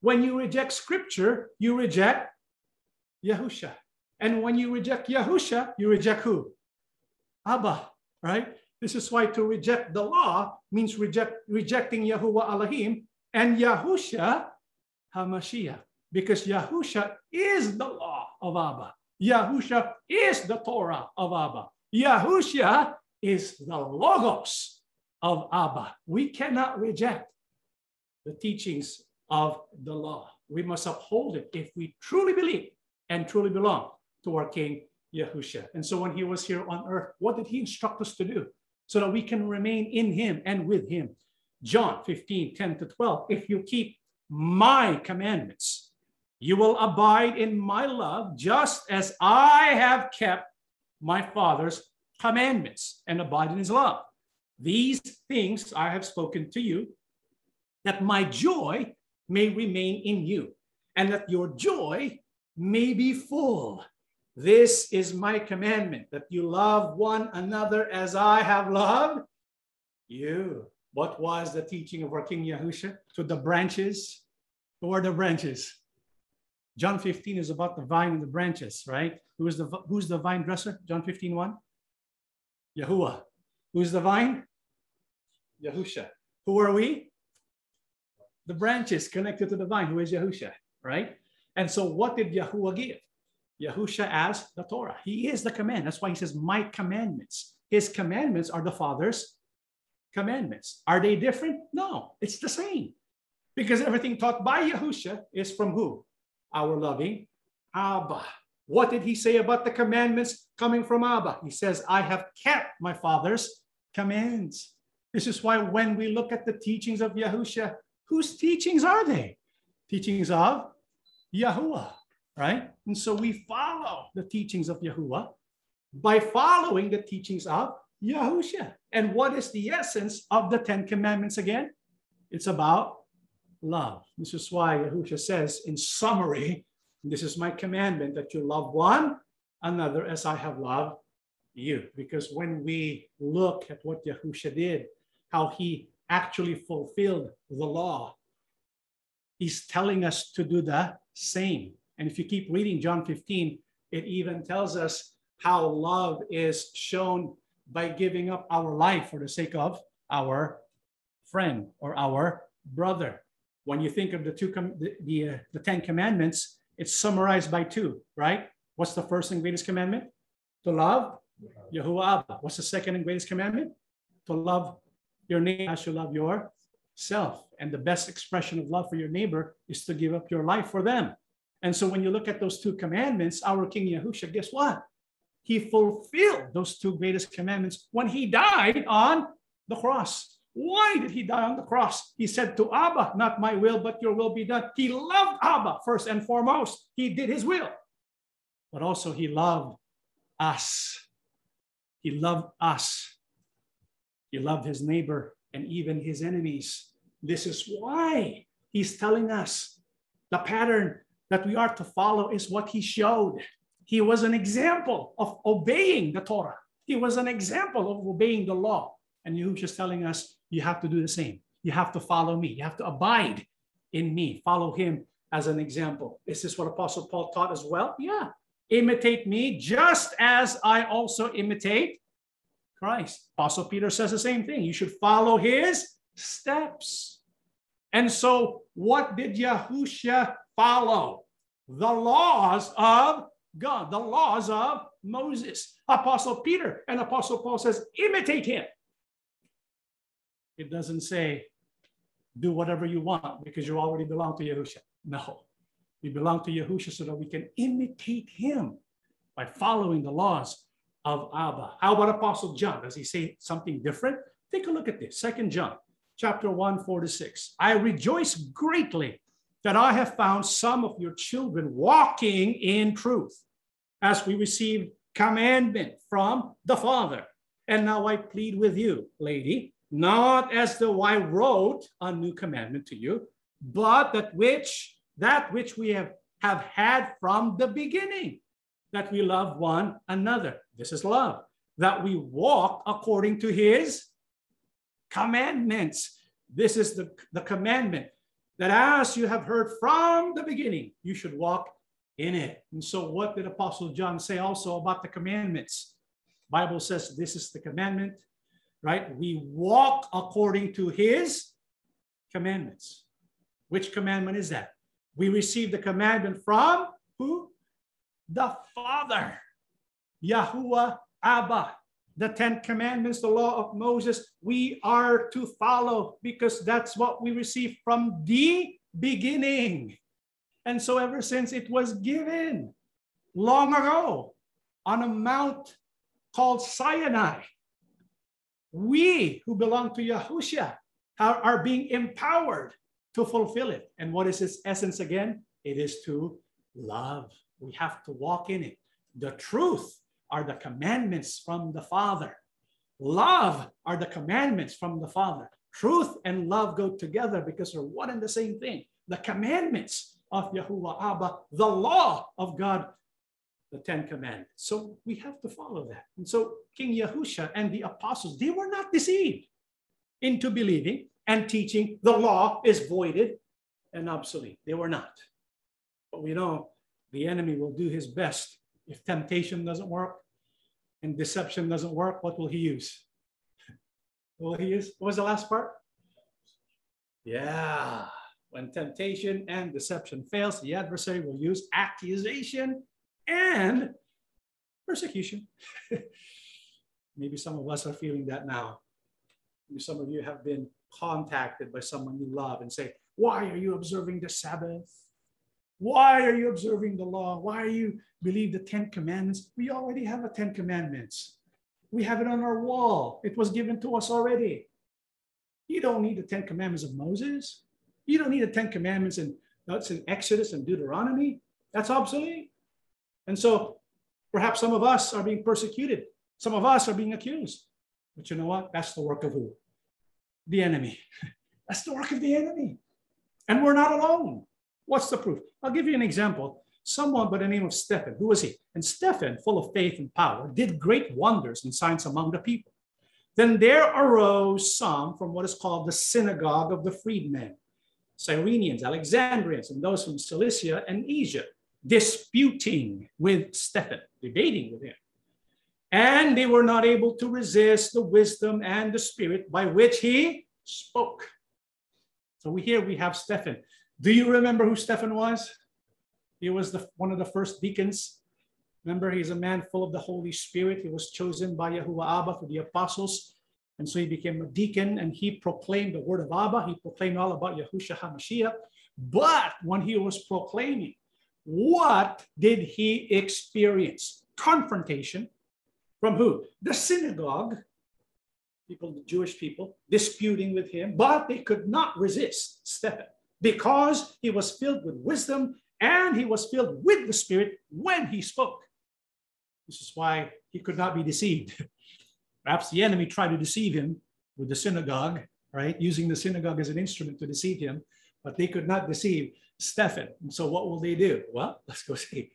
When you reject scripture, you reject Yahusha. And when you reject Yahusha, you reject who? Abba, right? This is why to reject the law means reject, rejecting Yahuwah Elohim and Yahusha HaMashiach. Because Yahusha is the law of Abba. Yahusha is the Torah of Abba. Yahusha is the logos of Abba. We cannot reject the teachings of the law. We must uphold it if we truly believe and truly belong to our King Yahusha. And so when he was here on earth, what did he instruct us to do? So that we can remain in him and with him. John 15, 10 to 12. If you keep my commandments, you will abide in my love, just as I have kept my Father's commandments and abide in his love. These things I have spoken to you, that my joy may remain in you, and that your joy may be full. This is my commandment, that you love one another as I have loved you. What was the teaching of our King Yahusha to the branches? Who are the branches? John 15 is about the vine and the branches, right? Who is the who's the vine dresser? John 15, 1. Yahuwah. Who's the vine? Yahusha. Who are we? The branches connected to the vine. Who is Yahusha, right? And so what did Yahuwah give? Yahusha as the Torah. He is the command. That's why he says, my commandments. His commandments are the Father's commandments. Are they different? No, it's the same. Because everything taught by Yahusha is from who? Our loving Abba. What did he say about the commandments coming from Abba? He says, I have kept my father's commands. This is why when we look at the teachings of Yahusha, whose teachings are they? Teachings of Yahuwah, right? And so we follow the teachings of Yahuwah by following the teachings of Yahusha. And what is the essence of the Ten Commandments again? It's about love. This is why Yahusha says, in summary, this is my commandment that you love one another as I have loved you. Because when we look at what Yahusha did, how he actually fulfilled the law, he's telling us to do the same. And if you keep reading John 15, it even tells us how love is shown by giving up our life for the sake of our friend or our brother. When you think of the two the, the, uh, the 10 commandments, it's summarized by two, right? What's the first and greatest commandment? To love Yahuwah Abba. What's the second and greatest commandment? To love your neighbor as you love yourself. And the best expression of love for your neighbor is to give up your life for them. And so when you look at those two commandments, our King Yahusha, guess what? He fulfilled those two greatest commandments when he died on the cross. Why did he die on the cross? He said to Abba, Not my will, but your will be done. He loved Abba first and foremost. He did his will, but also he loved us. He loved us. He loved his neighbor and even his enemies. This is why he's telling us the pattern that we are to follow is what he showed. He was an example of obeying the Torah. He was an example of obeying the law. And Yahushua just telling us, you have to do the same. You have to follow me. You have to abide in me. Follow him as an example. Is this what Apostle Paul taught as well? Yeah. Imitate me just as I also imitate Christ. Apostle Peter says the same thing. You should follow his steps. And so, what did Yahushua follow? The laws of God, the laws of Moses. Apostle Peter and Apostle Paul says, imitate him. It doesn't say, do whatever you want because you already belong to Yahusha. No, we belong to Yahusha so that we can imitate him by following the laws of Abba. How about Apostle John? Does he say something different? Take a look at this. Second John, chapter 1, 4 to 6. I rejoice greatly that I have found some of your children walking in truth as we received commandment from the Father. And now I plead with you, lady, not as though I wrote a new commandment to you, but that which that which we have, have had from the beginning, that we love one another. This is love, that we walk according to his commandments. This is the, the commandment that as you have heard from the beginning, you should walk in it. And so what did Apostle John say also about the commandments? Bible says this is the commandment, right? We walk according to his commandments. Which commandment is that? We receive the commandment from who? The Father. Yahuwah Abba. The Ten Commandments, the law of Moses, we are to follow because that's what we receive from the beginning. And so, ever since it was given long ago on a mount called Sinai, we who belong to Yahushua are, are being empowered to fulfill it. And what is its essence again? It is to love. We have to walk in it. The truth are the commandments from the Father. Love are the commandments from the Father. Truth and love go together because they're one and the same thing. The commandments of Yahuwah Abba, the law of God, the Ten Commandments. So we have to follow that. And so King Yahusha and the apostles, they were not deceived into believing and teaching the law is voided and obsolete. They were not. But we know the enemy will do his best. If temptation doesn't work and deception doesn't work, what will he use? Will he use? What was the last part? Yeah. When temptation and deception fails, the adversary will use accusation and persecution. [LAUGHS] Maybe some of us are feeling that now. Maybe some of you have been contacted by someone you love and say, Why are you observing the Sabbath? Why are you observing the law? Why are you believe the Ten Commandments? We already have a Ten Commandments. We have it on our wall. It was given to us already. You don't need the Ten Commandments of Moses. You don't need the Ten Commandments in that's in Exodus and Deuteronomy. That's obsolete. And so perhaps some of us are being persecuted. Some of us are being accused. But you know what? That's the work of who? The enemy. [LAUGHS] That's the work of the enemy. And we're not alone. What's the proof? I'll give you an example. Someone by the name of Stephen, who was he? And Stephen, full of faith and power, did great wonders and signs among the people. Then there arose some from what is called the synagogue of the freedmen, Cyrenians, Alexandrians, and those from Cilicia and Asia, disputing with Stephen, debating with him. And they were not able to resist the wisdom and the spirit by which he spoke. So we here we have Stephen. Do you remember who Stephen was? He was the, one of the first deacons. Remember, he's a man full of the Holy Spirit. He was chosen by Yahuwah Abba for the apostles. And so he became a deacon and he proclaimed the word of Abba. He proclaimed all about Yahushua HaMashiach. But when he was proclaiming, what did he experience? Confrontation from who? The synagogue people, the Jewish people, disputing with him, but they could not resist Stephen because he was filled with wisdom and he was filled with the Spirit when he spoke. This is why he could not be deceived. [LAUGHS] Perhaps the enemy tried to deceive him with the synagogue, right? Using the synagogue as an instrument to deceive him, but they could not deceive Stephen. And so what will they do? Well, [LAUGHS] let's go see.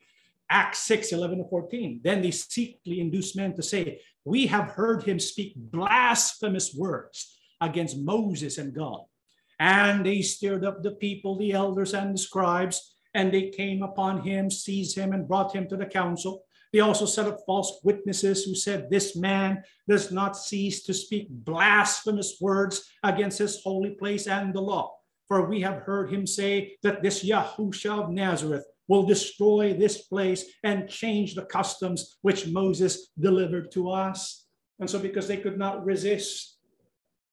Acts 6, 11 to 14. Then they secretly induced men to say, We have heard him speak blasphemous words against Moses and God. And they stirred up the people, the elders and the scribes, and they came upon him, seized him, and brought him to the council. They also set up false witnesses who said, This man does not cease to speak blasphemous words against his holy place and the law. For we have heard him say that this Yahusha of Nazareth will destroy this place and change the customs which Moses delivered to us. And so, because they could not resist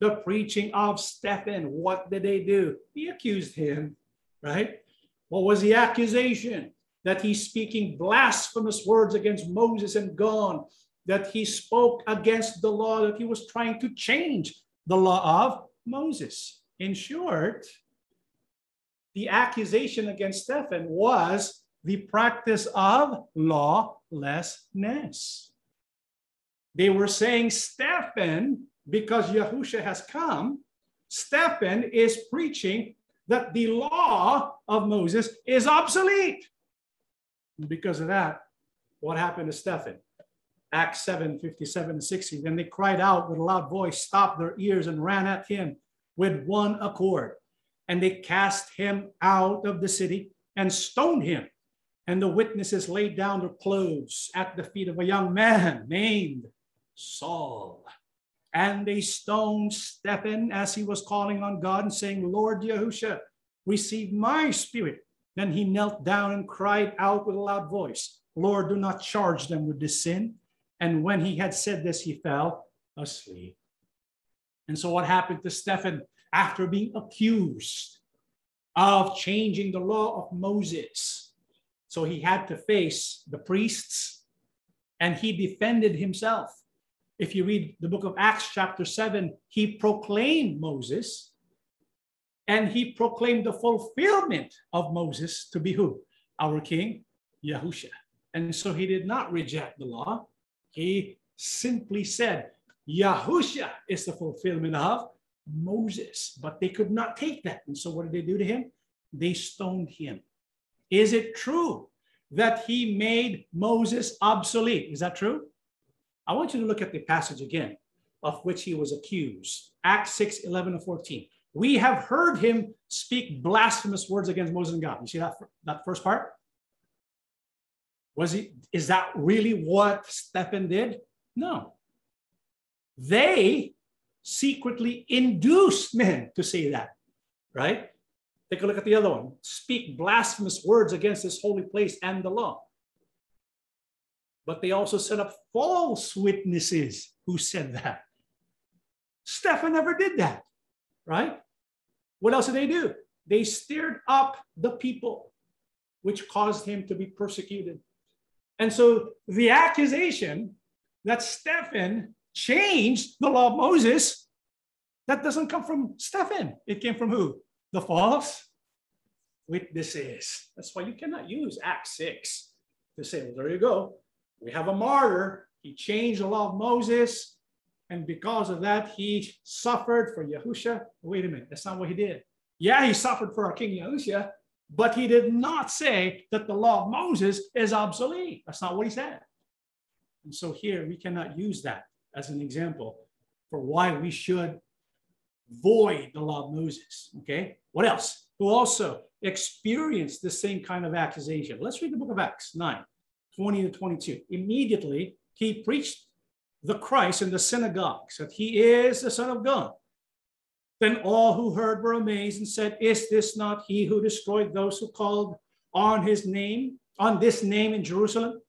the preaching of Stephen, what did they do? He accused him, right? What was the accusation? That he's speaking blasphemous words against Moses and God, that he spoke against the law, that he was trying to change the law of Moses. In short, the accusation against Stephen was the practice of lawlessness. They were saying, Stephen, because Yahusha has come, Stephen is preaching that the law of Moses is obsolete. Because of that, what happened to Stephen? Acts 7 57 60. Then they cried out with a loud voice, stopped their ears, and ran at him with one accord and they cast him out of the city and stoned him. And the witnesses laid down their clothes at the feet of a young man named Saul. And they stoned Stephen as he was calling on God and saying, Lord Yahusha, receive my spirit. Then he knelt down and cried out with a loud voice, Lord, do not charge them with this sin. And when he had said this, he fell asleep. And so, what happened to Stephen? after being accused of changing the law of Moses. So he had to face the priests and he defended himself. If you read the book of Acts, chapter 7, he proclaimed Moses and he proclaimed the fulfillment of Moses to be who? Our king, Yahusha. And so he did not reject the law. He simply said, Yahusha is the fulfillment of Moses, but they could not take that. And so what did they do to him? They stoned him. Is it true that he made Moses obsolete? Is that true? I want you to look at the passage again of which he was accused. Acts 6 11 and 14. We have heard him speak blasphemous words against Moses and God. You see that, that first part? Was he, is that really what Stephen did? No. They secretly induced men to say that, right? Take a look at the other one. Speak blasphemous words against this holy place and the law. But they also set up false witnesses who said that. Stephen never did that, right? What else did they do? They stirred up the people, which caused him to be persecuted. And so the accusation that Stephen changed the law of Moses, that doesn't come from Stephen. It came from who? The false witnesses. That's why you cannot use Acts 6 to say, well, there you go. We have a martyr. He changed the law of Moses. And because of that, he suffered for Yahusha. Wait a minute, that's not what he did. Yeah, he suffered for our King Yahusha, but he did not say that the law of Moses is obsolete. That's not what he said. And so here we cannot use that as an example for why we should void the law of Moses. Okay, what else? Who also experienced the same kind of accusation? Let's read the book of Acts 9 20 to 22. Immediately he preached the Christ in the synagogues, that he is the Son of God. Then all who heard were amazed and said, Is this not he who destroyed those who called on his name, on this name in Jerusalem,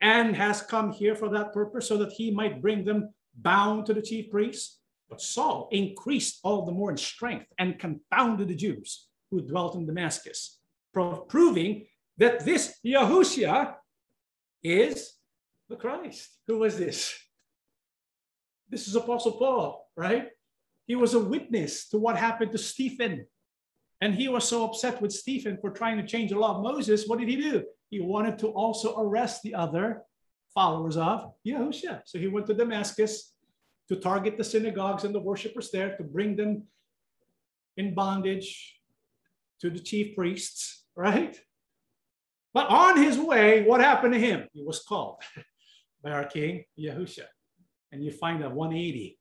and has come here for that purpose, so that he might bring them bound to the chief priests? But Saul increased all the more in strength and confounded the Jews who dwelt in Damascus, proving that this Yahushua is the Christ. Who was this? This is Apostle Paul, right? He was a witness to what happened to Stephen. And he was so upset with Stephen for trying to change the law of Moses. What did he do? He wanted to also arrest the other followers of Yahushua. So he went to Damascus to target the synagogues and the worshippers there to bring them in bondage to the chief priests, right? But on his way, what happened to him? He was called [LAUGHS] by our king, Yahushua and you find a 180.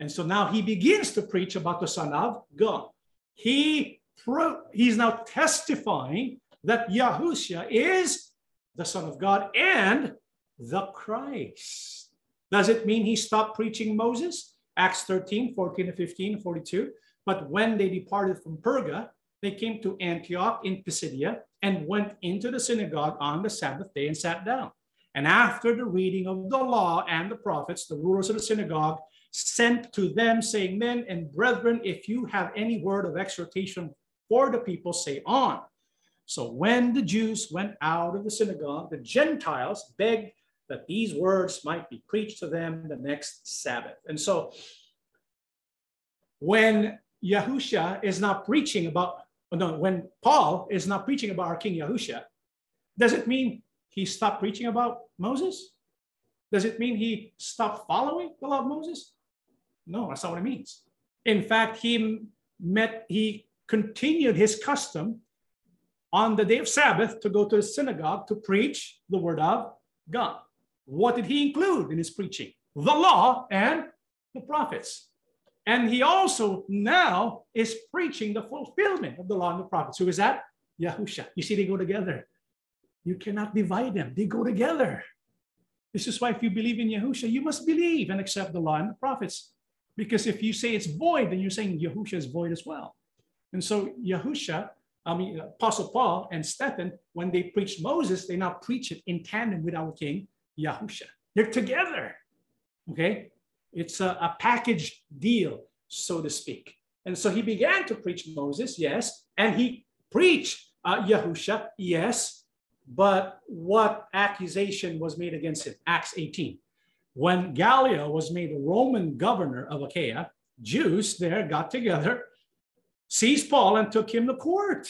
And so now he begins to preach about the Son of God. He pro- he's now testifying that Yahushua is the Son of God and the Christ. Does it mean he stopped preaching Moses? Acts 13, 14 to 15, 42. But when they departed from Perga, they came to Antioch in Pisidia and went into the synagogue on the Sabbath day and sat down. And after the reading of the law and the prophets, the rulers of the synagogue sent to them, saying, Men and brethren, if you have any word of exhortation for the people, say on. So when the Jews went out of the synagogue, the Gentiles begged that these words might be preached to them the next Sabbath. And so when Yahusha is not preaching about, no, when Paul is not preaching about our King Yahusha, does it mean he stopped preaching about Moses? Does it mean he stopped following the law of Moses? No, that's not what it means. In fact, he met, he continued his custom on the day of Sabbath to go to the synagogue to preach the word of God. What did he include in his preaching? The law and the prophets. And he also now is preaching the fulfillment of the law and the prophets. Who is that? Yahusha. You see, they go together. You cannot divide them, they go together. This is why if you believe in Yahusha, you must believe and accept the law and the prophets. Because if you say it's void, then you're saying Yahusha is void as well. And so Yahusha, I mean, Apostle Paul and Stephen, when they preached Moses, they now preach it in tandem with our King, Yahusha. They're together. Okay? It's a, a package deal, so to speak. And so he began to preach Moses, yes, and he preached uh, Yahusha, yes, but what accusation was made against him? Acts 18. When Gallio was made Roman governor of Achaia, Jews there got together, seized Paul, and took him to court.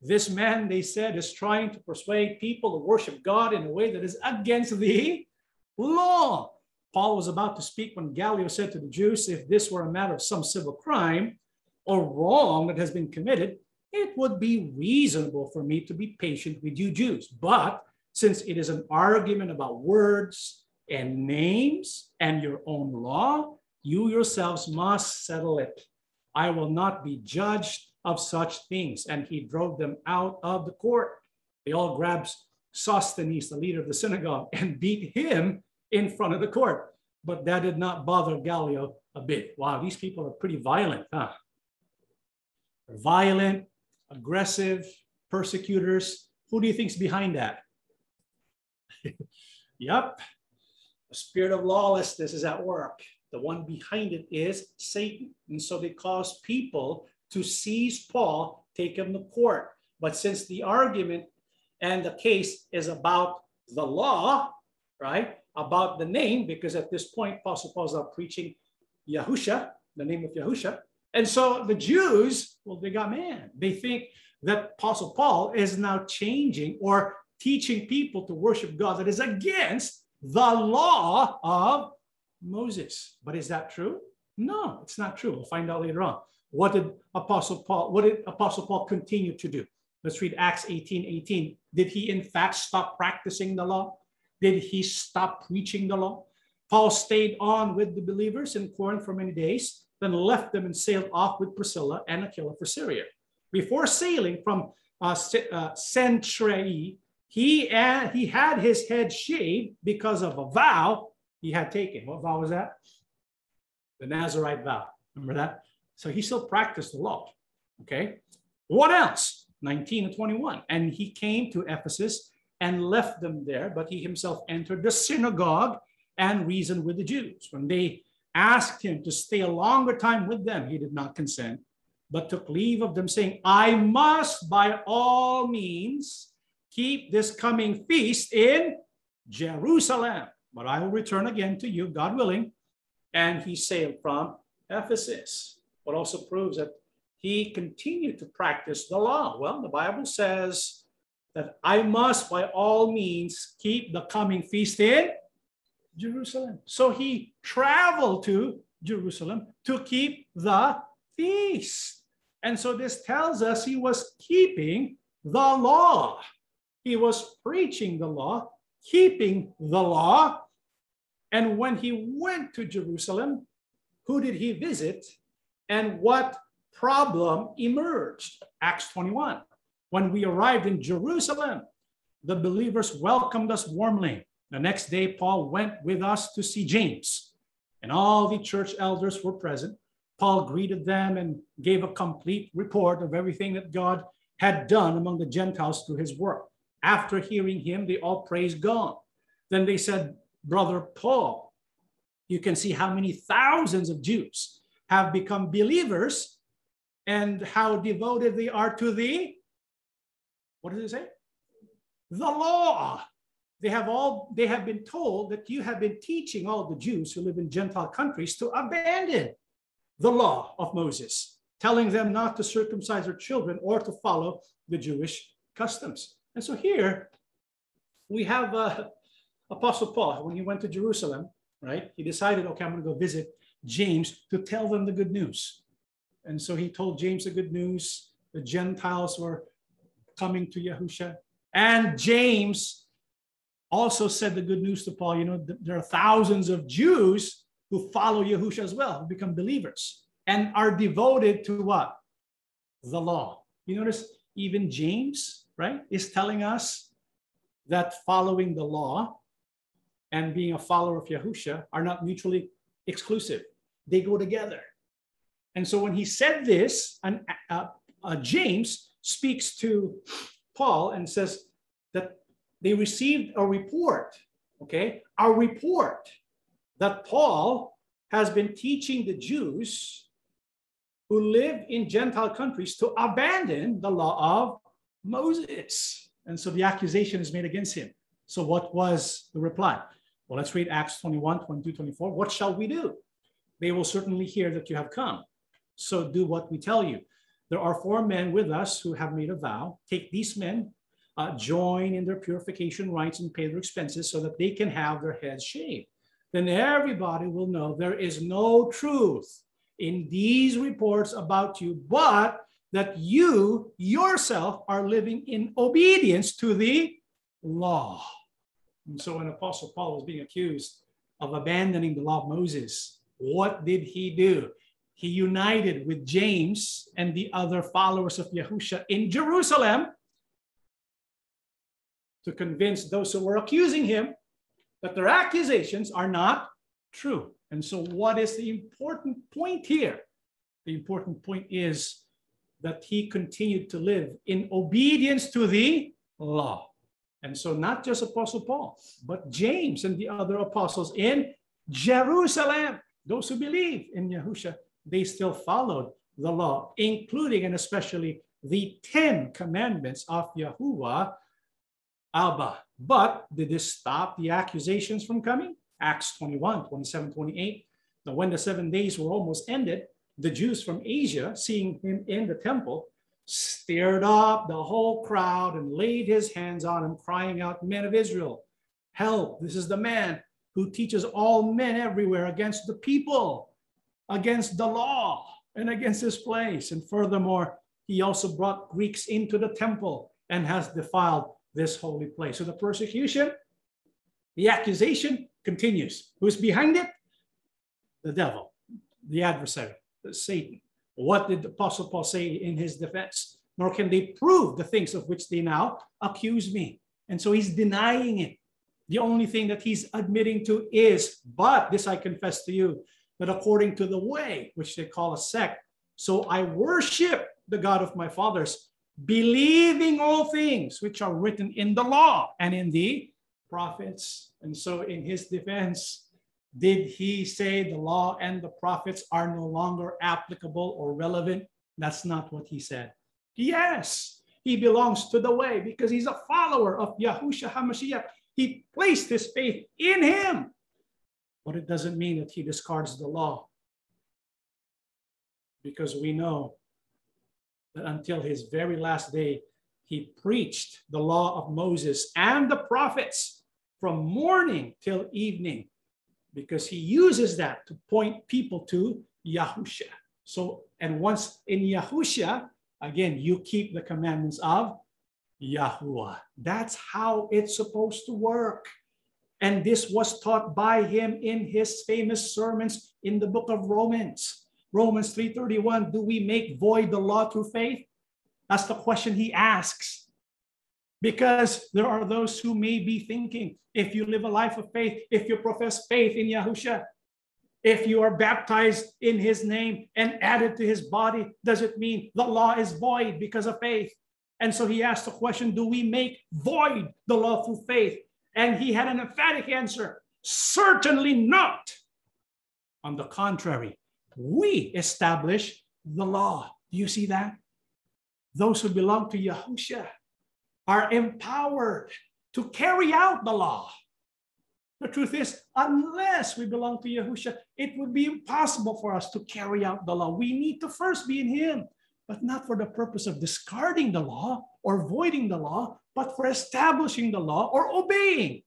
This man, they said, is trying to persuade people to worship God in a way that is against the law. Paul was about to speak when Gallio said to the Jews, if this were a matter of some civil crime or wrong that has been committed, it would be reasonable for me to be patient with you Jews. But since it is an argument about words and names and your own law, you yourselves must settle it. I will not be judged of such things. And he drove them out of the court. They all grabbed Sosthenes, the leader of the synagogue, and beat him in front of the court. But that did not bother Gallio a bit. Wow, these people are pretty violent, huh? Violent, aggressive persecutors. Who do you think's behind that? [LAUGHS] yep, the spirit of lawlessness is at work. The one behind it is Satan. And so they cause people to seize Paul, take him to court. But since the argument and the case is about the law, right? about the name because at this point, Apostle Paul is preaching Yahusha, the name of Yahusha. And so the Jews, well, they got mad. They think that Apostle Paul is now changing or teaching people to worship God that is against the law of Moses. But is that true? No, it's not true. We'll find out later on. What did Apostle Paul, what did Apostle Paul continue to do? Let's read Acts 18, 18. Did he in fact stop practicing the law? Did he stop preaching the law? Paul stayed on with the believers in Corinth for many days, then left them and sailed off with Priscilla and Aquila for Syria. Before sailing from uh, uh, Cenchreae, he, uh, he had his head shaved because of a vow he had taken. What vow was that? The Nazarite vow. Remember that? So he still practiced the law. Okay. What else? 19 and 21. And he came to Ephesus and left them there, but he himself entered the synagogue and reasoned with the Jews. When they asked him to stay a longer time with them, he did not consent, but took leave of them, saying, I must by all means keep this coming feast in Jerusalem, but I will return again to you, God willing. And he sailed from Ephesus, but also proves that he continued to practice the law. Well, the Bible says that I must by all means keep the coming feast in Jerusalem. So he traveled to Jerusalem to keep the feast. And so this tells us he was keeping the law. He was preaching the law, keeping the law. And when he went to Jerusalem, who did he visit and what problem emerged. Acts 21. When we arrived in Jerusalem, the believers welcomed us warmly. The next day, Paul went with us to see James, and all the church elders were present. Paul greeted them and gave a complete report of everything that God had done among the Gentiles through his work. After hearing him, they all praised God. Then they said, Brother Paul, you can see how many thousands of Jews have become believers and how devoted they are to the, what does it say? The law. They have all, they have been told that you have been teaching all the Jews who live in Gentile countries to abandon the law of Moses, telling them not to circumcise their children or to follow the Jewish customs. And so here we have uh, Apostle Paul, when he went to Jerusalem, right? He decided, okay, I'm going to go visit James to tell them the good news. And so he told James the good news. The Gentiles were coming to Yahusha. And James also said the good news to Paul. You know, there are thousands of Jews who follow Yahusha as well, become believers and are devoted to what? The law. You notice even James, right, is telling us that following the law and being a follower of Yahusha are not mutually exclusive. They go together. And so when he said this, and uh, uh, James speaks to Paul and says that they received a report, okay, a report that Paul has been teaching the Jews who live in Gentile countries to abandon the law of Moses. And so the accusation is made against him. So what was the reply? Well, let's read Acts 21, 22, 24. What shall we do? They will certainly hear that you have come. So do what we tell you. There are four men with us who have made a vow. Take these men, uh, join in their purification rites, and pay their expenses so that they can have their heads shaved. Then everybody will know there is no truth in these reports about you, but that you yourself are living in obedience to the law. And so when Apostle Paul was being accused of abandoning the law of Moses, what did he do? he united with James and the other followers of Yahusha in Jerusalem to convince those who were accusing him that their accusations are not true. And so, what is the important point here? The important point is that he continued to live in obedience to the law. And so, not just Apostle Paul, but James and the other apostles in Jerusalem, those who believe in Yahusha they still followed the law, including and especially the 10 commandments of Yahuwah But did this stop the accusations from coming? Acts 21, 27, 28. Now, when the seven days were almost ended, the Jews from Asia, seeing him in the temple, stirred up the whole crowd and laid his hands on him, crying out, Men of Israel, help! This is the man who teaches all men everywhere against the people, against the law, and against this place. And furthermore, he also brought Greeks into the temple and has defiled this holy place. So the persecution, the accusation continues. Who's behind it? The devil, the adversary, Satan. What did the Apostle Paul say in his defense? Nor can they prove the things of which they now accuse me. And so he's denying it. The only thing that he's admitting to is, but this I confess to you, that according to the way, which they call a sect, so I worship the God of my fathers, believing all things which are written in the law and in the prophets. And so, in his defense, did he say the law and the prophets are no longer applicable or relevant? That's not what he said. Yes, he belongs to the way because he's a follower of Yahushua HaMashiach. He placed his faith in him. But it doesn't mean that he discards the law. Because we know that until his very last day, he preached the law of Moses and the prophets from morning till evening because he uses that to point people to Yahusha. So, and once in Yahusha, again, you keep the commandments of Yahuwah. That's how it's supposed to work. And this was taught by him in his famous sermons in the book of Romans. Romans 3:31, do we make void the law through faith? That's the question he asks. Because there are those who may be thinking, if you live a life of faith, if you profess faith in Yahusha, if you are baptized in his name and added to his body, does it mean the law is void because of faith? And so he asked the question, do we make void the law through faith? And he had an emphatic answer, certainly not. On the contrary, we establish the law. Do you see that? Those who belong to Yahusha are empowered to carry out the law. The truth is, unless we belong to Yahusha, it would be impossible for us to carry out the law. We need to first be in Him, but not for the purpose of discarding the law or voiding the law, but for establishing the law or obeying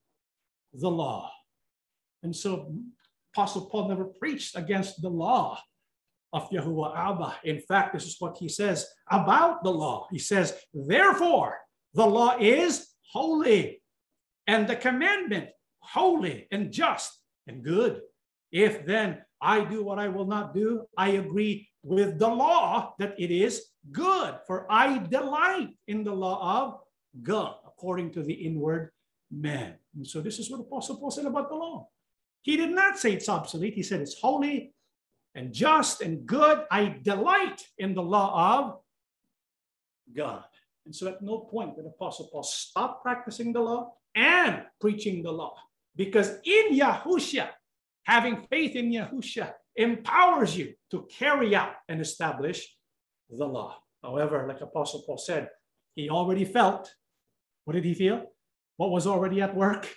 the law. And so, Apostle Paul never preached against the law of Yahuwah Abba. In fact, this is what he says about the law. He says, Therefore, the law is holy, and the commandment holy and just and good. If then I do what I will not do, I agree with the law that it is good, for I delight in the law of God, according to the inward man. And so this is what Apostle Paul said about the law. He did not say it's obsolete. He said it's holy and just and good. I delight in the law of God. And so at no point did Apostle Paul stop practicing the law and preaching the law. Because in Yahusha, having faith in Yahusha empowers you to carry out and establish the law. However, like Apostle Paul said, he already felt. What did he feel? What was already at work?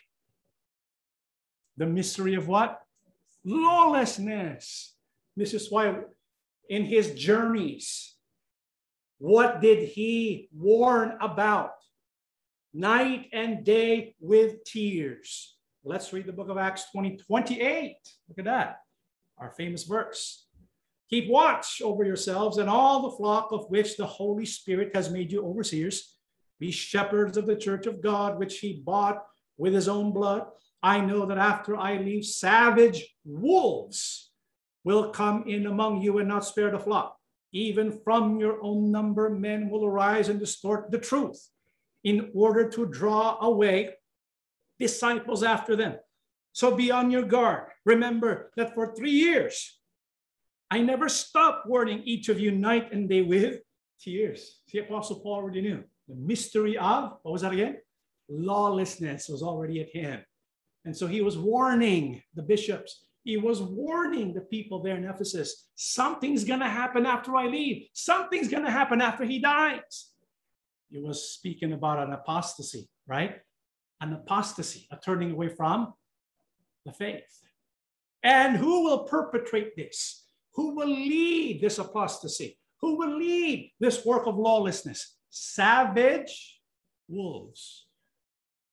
The mystery of what? Lawlessness. This is why in his journeys, what did he warn about? Night and day with tears. Let's read the book of Acts 20, 28. Look at that, our famous verse. Keep watch over yourselves and all the flock of which the Holy Spirit has made you overseers. Be shepherds of the church of God, which he bought with his own blood. I know that after I leave, savage wolves will come in among you and not spare the flock. Even from your own number, men will arise and distort the truth in order to draw away disciples after them. So be on your guard. Remember that for three years, I never stopped warning each of you night and day with tears. The Apostle Paul already knew the mystery of, what was that again? Lawlessness was already at hand. And so he was warning the bishops he was warning the people there in Ephesus something's going to happen after I leave, something's going to happen after he dies. He was speaking about an apostasy, right? an apostasy, a turning away from the faith. And who will perpetrate this? Who will lead this apostasy? Who will lead this work of lawlessness? Savage wolves.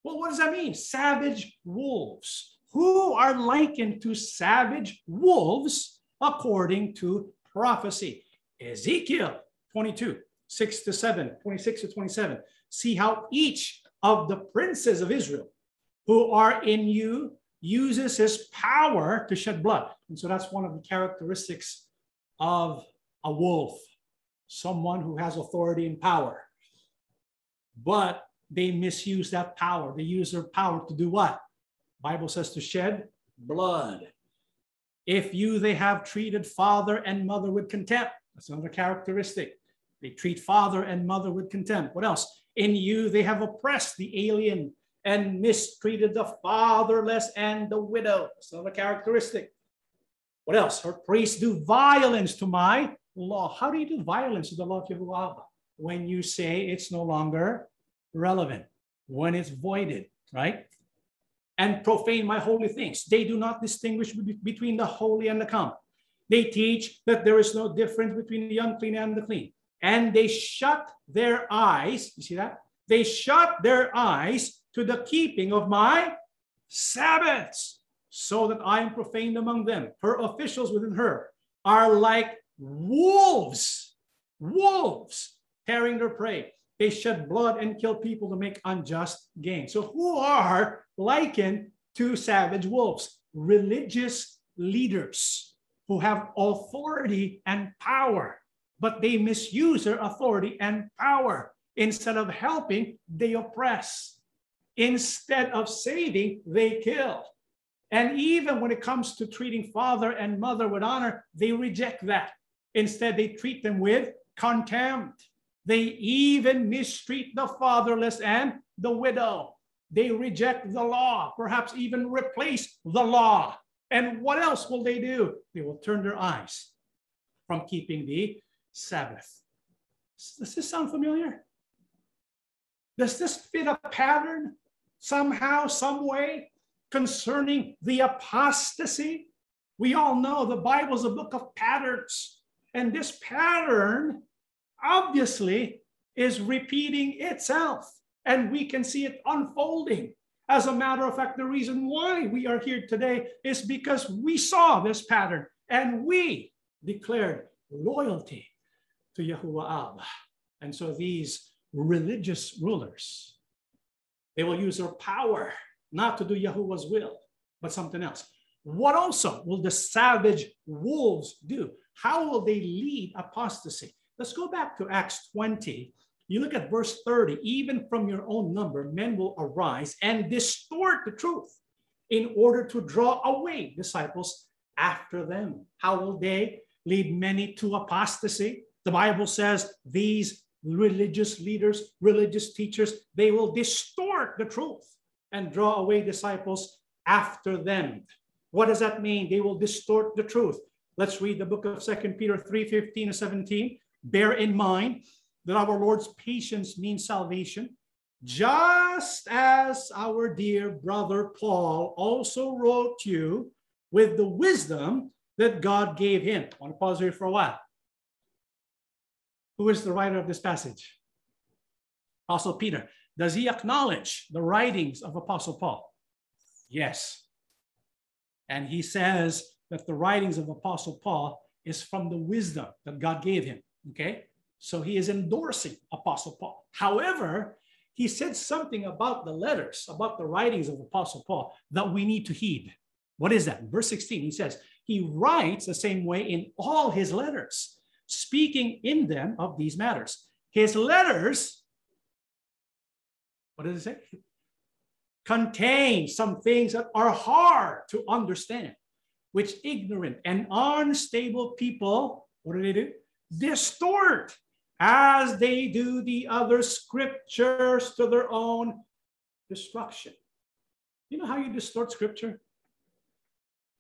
Well, what does that mean? Savage wolves. Who are likened to savage wolves according to prophecy? Ezekiel 22, 6 to 7, 26 to 27. See how each of the princes of Israel who are in you uses his power to shed blood. And so that's one of the characteristics of a wolf, someone who has authority and power. But they misuse that power. They use their power to do what? Bible says to shed blood. If you they have treated father and mother with contempt, that's another characteristic. They treat father and mother with contempt. What else? In you they have oppressed the alien and mistreated the fatherless and the widow. That's another characteristic. What else? Her priests do violence to my law. How do you do violence to the law of Yahuwah? When you say it's no longer relevant, when it's voided, right? And profane my holy things. They do not distinguish between the holy and the common. They teach that there is no difference between the unclean and the clean. And they shut their eyes. You see that? They shut their eyes to the keeping of my Sabbaths, so that I am profaned among them. Her officials within her are like wolves, wolves tearing their prey. They shed blood and kill people to make unjust gain. So, who are likened to savage wolves? Religious leaders who have authority and power, but they misuse their authority and power. Instead of helping, they oppress. Instead of saving, they kill. And even when it comes to treating father and mother with honor, they reject that. Instead, they treat them with contempt. They even mistreat the fatherless and the widow. They reject the law, perhaps even replace the law. And what else will they do? They will turn their eyes from keeping the Sabbath. Does this sound familiar? Does this fit a pattern somehow, some way concerning the apostasy. We all know the Bible is a book of patterns, and this pattern obviously is repeating itself, and we can see it unfolding. As a matter of fact, the reason why we are here today is because we saw this pattern and we declared loyalty to Yahuwah Ab. And so these religious rulers they will use their power not to do Yahuwah's will, but something else. What also will the savage wolves do? How will they lead apostasy? Let's go back to Acts 20. You look at verse 30, even from your own number, men will arise and distort the truth in order to draw away disciples after them. How will they lead many to apostasy? The Bible says these religious leaders, religious teachers, they will distort the truth and draw away disciples after them. What does that mean? They will distort the truth. Let's read the book of Second Peter 3 15 to 17. Bear in mind that our Lord's patience means salvation, just as our dear brother Paul also wrote you with the wisdom that God gave him. I want to pause here for a while. Who is the writer of this passage? Apostle Peter. Does he acknowledge the writings of Apostle Paul? Yes. And he says that the writings of Apostle Paul is from the wisdom that God gave him. Okay. So he is endorsing Apostle Paul. However, he said something about the letters, about the writings of Apostle Paul that we need to heed. What is that? Verse 16, he says, he writes the same way in all his letters speaking in them of these matters. His letters, what does it say? Contain some things that are hard to understand, which ignorant and unstable people, what do they do? Distort as they do the other scriptures to their own destruction. You know how you distort scripture?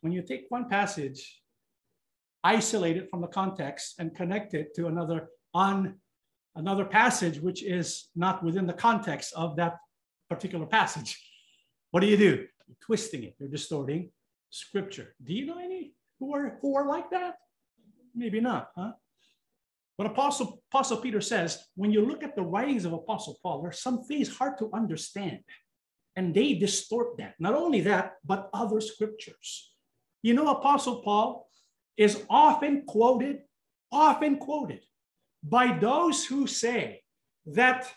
When you take one passage isolate it from the context and connect it to another on another passage which is not within the context of that particular passage. What do you do? You're twisting it. You're distorting scripture. Do you know any who are who are like that? Maybe not, huh? But Apostle, Apostle Peter says, when you look at the writings of Apostle Paul, there's some things hard to understand. And they distort that. Not only that, but other scriptures. You know, Apostle Paul is often quoted, often quoted by those who say that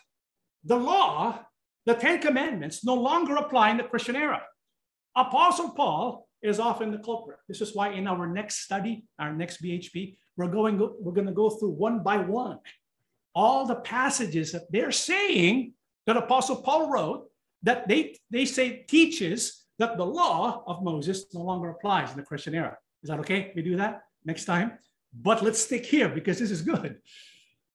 the law, the Ten Commandments, no longer apply in the Christian era. Apostle Paul is often the culprit. This is why in our next study, our next BHP, we're going we're going to go through one by one all the passages that they're saying that Apostle Paul wrote that they they say teaches that the law of Moses no longer applies in the Christian era. Is that okay? We do that next time. But let's stick here because this is good.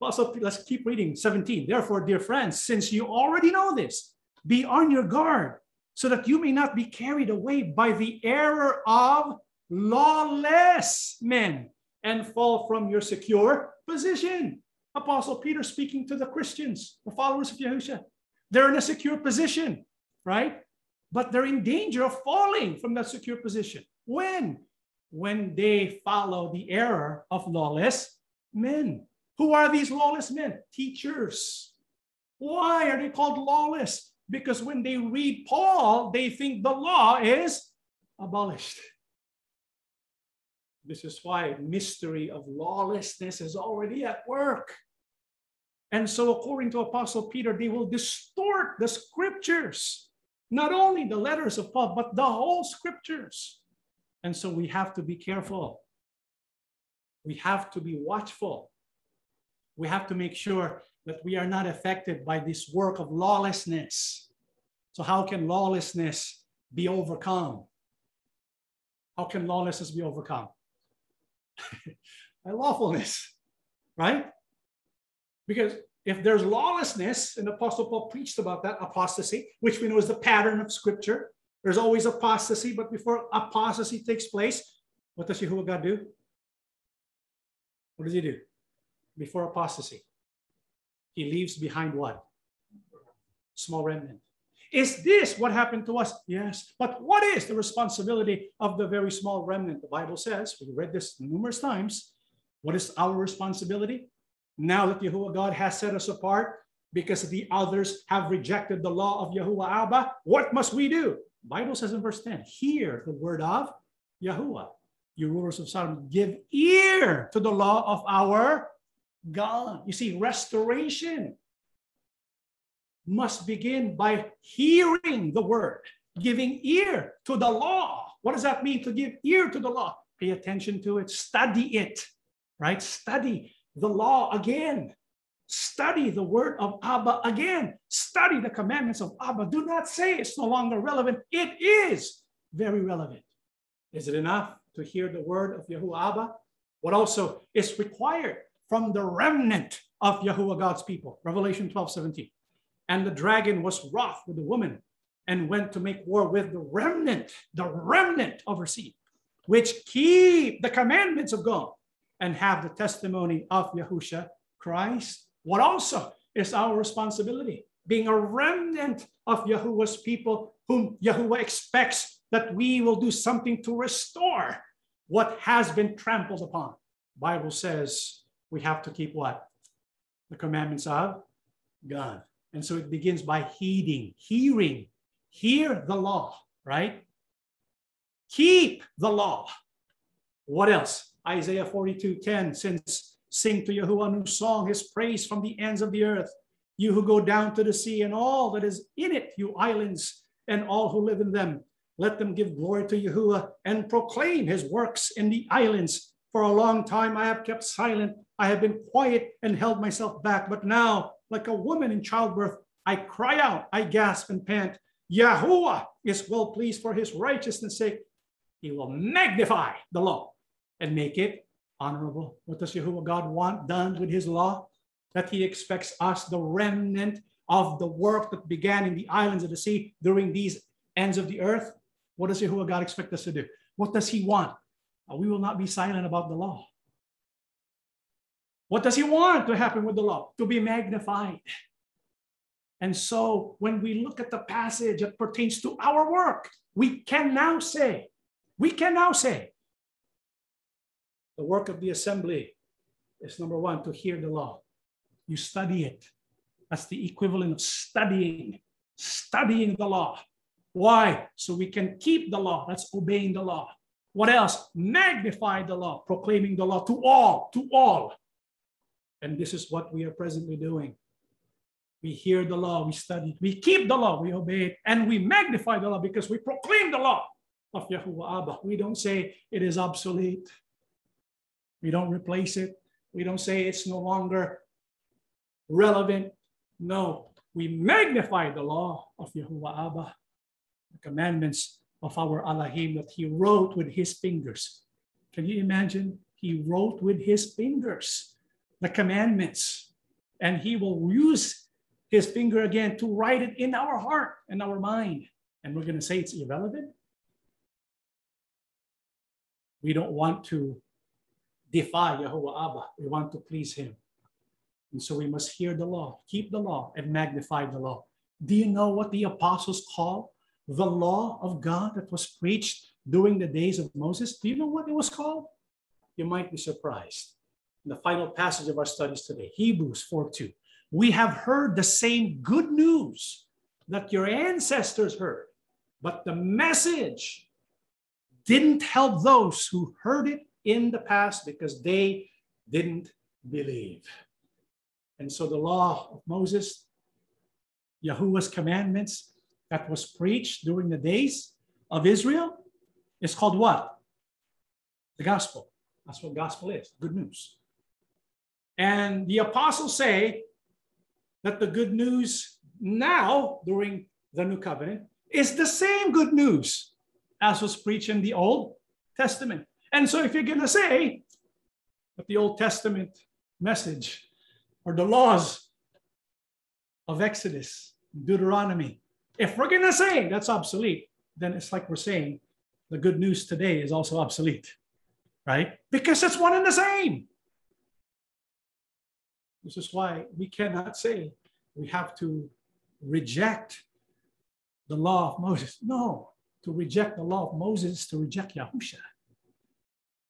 Also, let's keep reading 17. Therefore, dear friends, since you already know this, be on your guard so that you may not be carried away by the error of lawless men and fall from your secure position. Apostle Peter speaking to the Christians, the followers of Yahushua. They're in a secure position, right? But they're in danger of falling from that secure position. When? When they follow the error of lawless men. Who are these lawless men? Teachers. Why are they called lawless? Because when they read Paul, they think the law is abolished. This is why mystery of lawlessness is already at work. And so, according to Apostle Peter, they will distort the scriptures, not only the letters of Paul, but the whole scriptures. And so, we have to be careful. We have to be watchful. We have to make sure that we are not affected by this work of lawlessness. So, how can lawlessness be overcome? How can lawlessness be overcome? [LAUGHS] by lawfulness, right? Because if there's lawlessness, and Apostle Paul preached about that apostasy, which we know is the pattern of Scripture. There's always apostasy, but before apostasy takes place, what does Yahuwah God do? What does he do? Before apostasy, he leaves behind what? Small remnant. Is this what happened to us? Yes. But what is the responsibility of the very small remnant? The Bible says, we read this numerous times. What is our responsibility? Now that Yahuwah God has set us apart because the others have rejected the law of Yahuwah Abba, what must we do? The Bible says in verse 10, hear the word of Yahuwah. You rulers of Sodom, give ear to the law of our God. You see, restoration must begin by hearing the word, giving ear to the law. What does that mean to give ear to the law? Pay attention to it, study it, right? Study the law again. Study the word of Abba again. Study the commandments of Abba. Do not say it's no longer relevant. It is very relevant. Is it enough to hear the word of Yahuwah Abba? What also is required from the remnant of Yahuwah God's people? Revelation 12 17. And the dragon was wroth with the woman and went to make war with the remnant, the remnant of her seed, which keep the commandments of God and have the testimony of Yahusha Christ. What also is our responsibility? Being a remnant of Yahuwah's people, whom Yahuwah expects that we will do something to restore what has been trampled upon. Bible says we have to keep what? The commandments of God. And so it begins by heeding, hearing, hear the law, right? Keep the law. What else? Isaiah 42 10 since sing to Yahuwah a new song, his praise from the ends of the earth. You who go down to the sea and all that is in it, you islands and all who live in them. Let them give glory to Yahuwah and proclaim his works in the islands. For a long time I have kept silent. I have been quiet and held myself back. But now like a woman in childbirth. I cry out, I gasp and pant. Yahuwah is well pleased for his righteousness' sake. He will magnify the law and make it honorable. What does Yahuwah God want done with his law? That he expects us, the remnant of the work that began in the islands of the sea during these ends of the earth. What does Yahuwah God expect us to do? What does he want? We will not be silent about the law. What does he want to happen with the law? To be magnified. And so when we look at the passage that pertains to our work, we can now say, we can now say, the work of the assembly is number one, to hear the law. You study it. That's the equivalent of studying, studying the law. Why? So we can keep the law. That's obeying the law. What else? Magnify the law, proclaiming the law to all, to all. And this is what we are presently doing. We hear the law, we study it, we keep the law, we obey it, and we magnify the law because we proclaim the law of Yahuwah Abba. We don't say it is obsolete. We don't replace it. We don't say it's no longer relevant. No, we magnify the law of Yahuwah Abba, the commandments of our Elohim that he wrote with his fingers. Can you imagine? He wrote with his fingers the commandments, and he will use his finger again to write it in our heart and our mind. And we're going to say it's irrelevant. We don't want to defy Yahuwah Abba. We want to please him. And so we must hear the law, keep the law, and magnify the law. Do you know what the apostles call the law of God that was preached during the days of Moses? Do you know what it was called? You might be surprised. In the final passage of our studies today, Hebrews 4 2. We have heard the same good news that your ancestors heard, but the message didn't help those who heard it in the past because they didn't believe. And so the law of Moses, Yahuwah's commandments that was preached during the days of Israel is called what? The gospel. That's what gospel is good news. And the apostles say that the good news now during the new covenant is the same good news as was preached in the Old Testament. And so if you're going to say that the Old Testament message or the laws of Exodus, Deuteronomy, if we're going to say that's obsolete, then it's like we're saying the good news today is also obsolete, right? Because it's one and the same. This is why we cannot say we have to reject the law of Moses. No, to reject the law of Moses is to reject Yahusha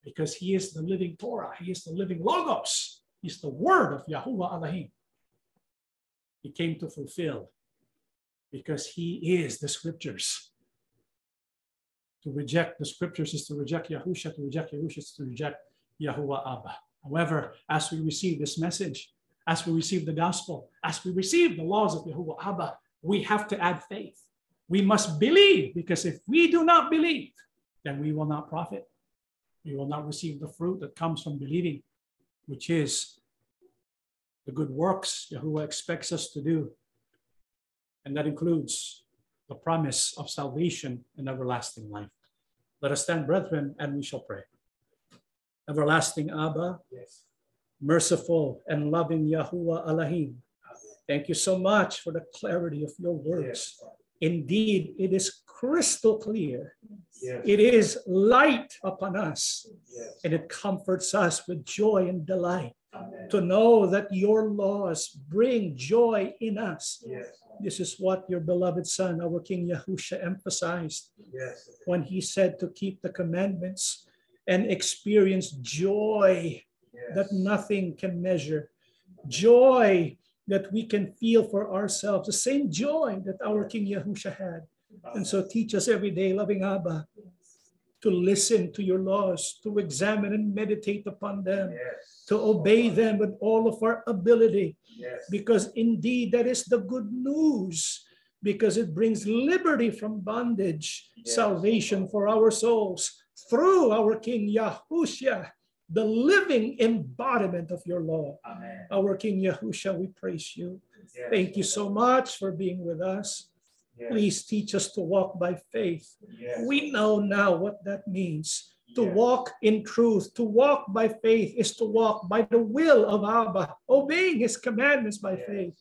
because he is the living Torah, he is the living Logos, he's the word of Yahuwah Elohim. He came to fulfill because he is the scriptures. To reject the scriptures is to reject Yahusha, to reject Yahusha is to reject Yahuwah Abba. However, as we receive this message, as we receive the gospel, as we receive the laws of Yahuwah Abba, we have to add faith. We must believe because if we do not believe, then we will not profit we will not receive the fruit that comes from believing, which is the good works Yahuwah expects us to do. And that includes the promise of salvation and everlasting life. Let us stand, brethren, and we shall pray. Everlasting Abba, yes. Merciful and loving Yahuwah Elohim, thank you so much for the clarity of your words. Yes. Indeed, it is crystal clear. Yes. It is light upon us, yes. and it comforts us with joy and delight Amen. to know that your laws bring joy in us. This is what your beloved Son, our King Yahusha, emphasized when he said to keep the commandments and experience joy that nothing can measure. Joy that we can feel for ourselves, the same joy that our King Yahusha had. And so teach us every day, loving Abba, to listen to your laws, to examine and meditate upon them, yes. to obey them with all of our ability. Yes. Because indeed, that is the good news, because it brings liberty from bondage, yes. salvation for our souls through our King Yahushua, the living embodiment of your law. Amen. Our King Yahushua, we praise you. Thank you so much for being with us. Yes. Please teach us to walk by faith. Yes. We know now what that means. To yes. walk in truth, to walk by faith is to walk by the will of Abba, obeying his commandments by faith.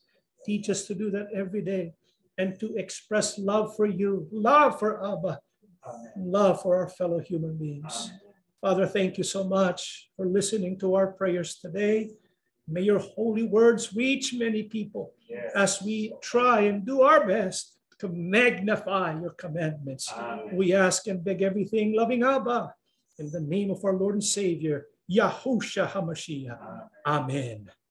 Teach us to do that every day and to express love for you, love for Abba, Amen. love for our fellow human beings. Amen. Father, thank you so much for listening to our prayers today. May your holy words reach many people Yes. as we try and do our best to magnify your commandments. Amen. We ask and beg everything, loving Abba, in the name of our Lord and Savior, Yahusha HaMashiach. Amen. Amen.